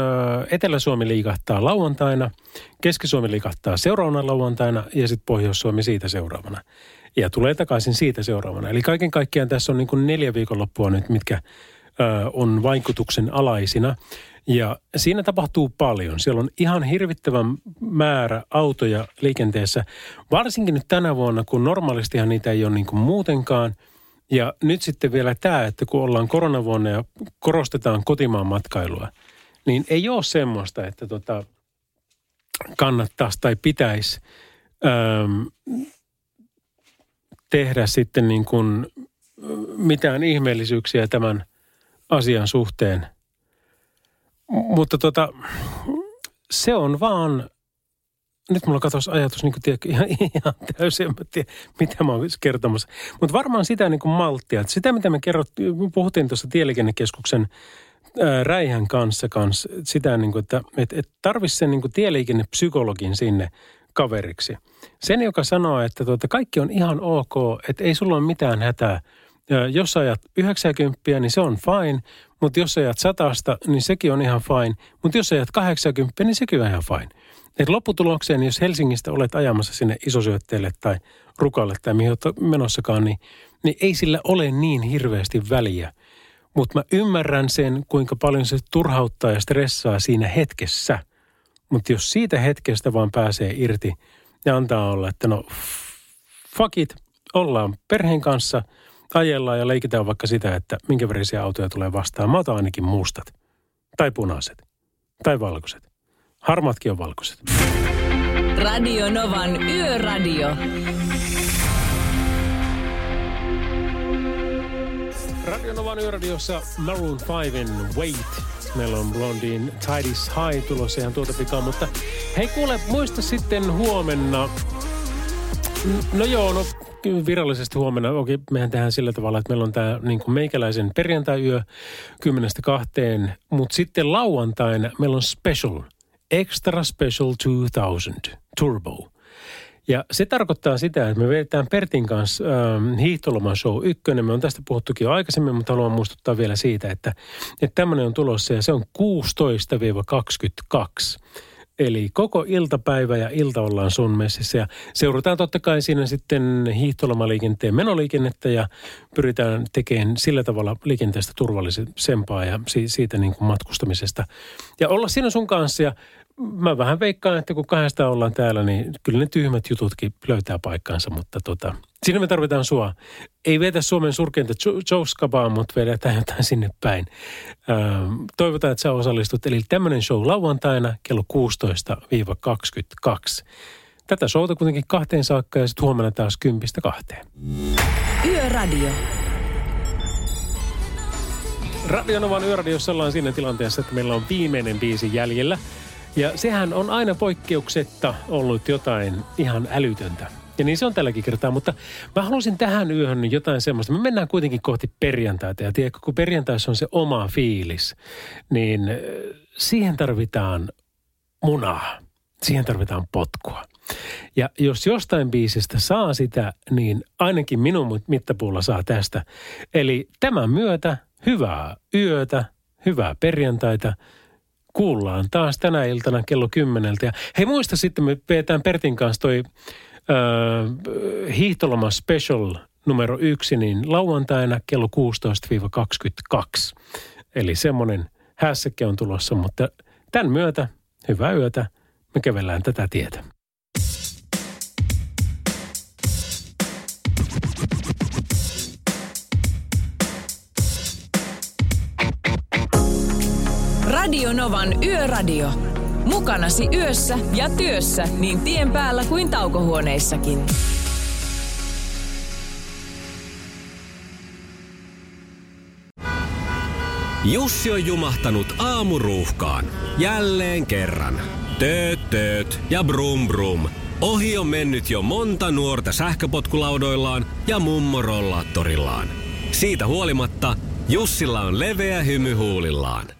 S2: Etelä-Suomi liikahtaa lauantaina, Keski-Suomi liikahtaa seuraavana lauantaina ja sitten Pohjois-Suomi siitä seuraavana. Ja tulee takaisin siitä seuraavana. Eli kaiken kaikkiaan tässä on niin kuin neljä viikonloppua nyt, mitkä ö, on vaikutuksen alaisina. Ja siinä tapahtuu paljon. Siellä on ihan hirvittävän määrä autoja liikenteessä. Varsinkin nyt tänä vuonna, kun normaalistihan niitä ei ole niin kuin muutenkaan – ja nyt sitten vielä tämä, että kun ollaan koronavuonna ja korostetaan kotimaan matkailua, niin ei ole semmoista, että tota, kannattaisi tai pitäisi ähm, tehdä sitten niin kuin mitään ihmeellisyyksiä tämän asian suhteen. Mutta tota, se on vaan nyt mulla katosi ajatus niin tiedä, ihan, ihan täysin, en tiedä, mitä mä oon kertomassa. Mutta varmaan sitä niin kuin malttia. Että sitä, mitä me kerrottiin, puhuttiin tuossa Tieliikennekeskuksen ää, Räihän kanssa, kanssa sitä, niin kuin, että et, et tarvitsisi sen niin kuin tieliikennepsykologin sinne kaveriksi. Sen, joka sanoo, että tuota, kaikki on ihan ok, että ei sulla ole mitään hätää. Ja jos ajat 90, niin se on fine, mutta jos ajat satasta, niin sekin on ihan fine. Mutta jos ajat 80, niin sekin on ihan fine. Et lopputulokseen, jos Helsingistä olet ajamassa sinne isosyötteelle tai rukalle tai mihin olet menossakaan, niin, niin ei sillä ole niin hirveästi väliä. Mutta mä ymmärrän sen, kuinka paljon se turhauttaa ja stressaa siinä hetkessä. Mutta jos siitä hetkestä vaan pääsee irti ja antaa olla, että no fuck it, ollaan perheen kanssa, ajellaan ja leikitään vaikka sitä, että minkä värisiä autoja tulee vastaan. Mä otan ainakin mustat, tai punaiset, tai valkoiset. Harmatkin on valkoiset.
S1: Radio Novan Yöradio.
S2: Radio Novan Yöradiossa Maroon 5 Wait. Meillä on Blondin Tidy's High tulossa ihan tuota pikaa, mutta hei kuule, muista sitten huomenna. No joo, no virallisesti huomenna, okei, mehän tehdään sillä tavalla, että meillä on tämä niin kuin meikäläisen perjantai-yö 10-2, mutta sitten lauantaina meillä on special – Extra Special 2000 Turbo. Ja se tarkoittaa sitä, että me vedetään Pertin kanssa ähm, hiihtoloman show ykkönen. Me on tästä puhuttukin jo aikaisemmin, mutta haluan muistuttaa vielä siitä, että, että tämmöinen on tulossa ja se on 16-22. Eli koko iltapäivä ja ilta ollaan sun messissä ja seurataan totta kai siinä sitten hiihtolomaliikenteen menoliikennettä ja pyritään tekemään sillä tavalla liikenteestä turvallisempaa ja siitä niin kuin matkustamisesta. Ja olla siinä sun kanssa ja mä vähän veikkaan, että kun kahdesta ollaan täällä, niin kyllä ne tyhmät jututkin löytää paikkansa, mutta tota, siinä me tarvitaan sua. Ei vetä Suomen surkeinta showskapaa, mutta vedetään jotain sinne päin. Öö, toivotaan, että sä osallistut. Eli tämmöinen show lauantaina kello 16-22. Tätä showta kuitenkin kahteen saakka ja sitten huomenna taas kympistä kahteen.
S1: Yöradio.
S2: Radionovan yöradiossa ollaan siinä tilanteessa, että meillä on viimeinen biisi jäljellä. Ja sehän on aina poikkeuksetta ollut jotain ihan älytöntä. Ja niin se on tälläkin kertaa, mutta mä halusin tähän yöhön jotain semmoista. Me mennään kuitenkin kohti perjantaita ja tiedätkö, kun perjantaissa on se oma fiilis, niin äh, siihen tarvitaan munaa. Siihen tarvitaan potkua. Ja jos jostain biisistä saa sitä, niin ainakin minun mittapuulla saa tästä. Eli tämän myötä hyvää yötä, hyvää perjantaita. Kuullaan taas tänä iltana kello kymmeneltä. Ja hei muista sitten, me pidetään Pertin kanssa toi äh, hiihtoloma special numero yksi, niin lauantaina kello 16-22. Eli semmoinen hässäkkä on tulossa, mutta tämän myötä hyvää yötä. Me kävellään tätä tietä.
S1: Radio Novan Yöradio. Mukanasi yössä ja työssä niin tien päällä kuin taukohuoneissakin.
S9: Jussi on jumahtanut aamuruuhkaan. Jälleen kerran. Tööt, tööt ja brum brum. Ohi on mennyt jo monta nuorta sähköpotkulaudoillaan ja mummorollaattorillaan. Siitä huolimatta Jussilla on leveä hymy huulillaan.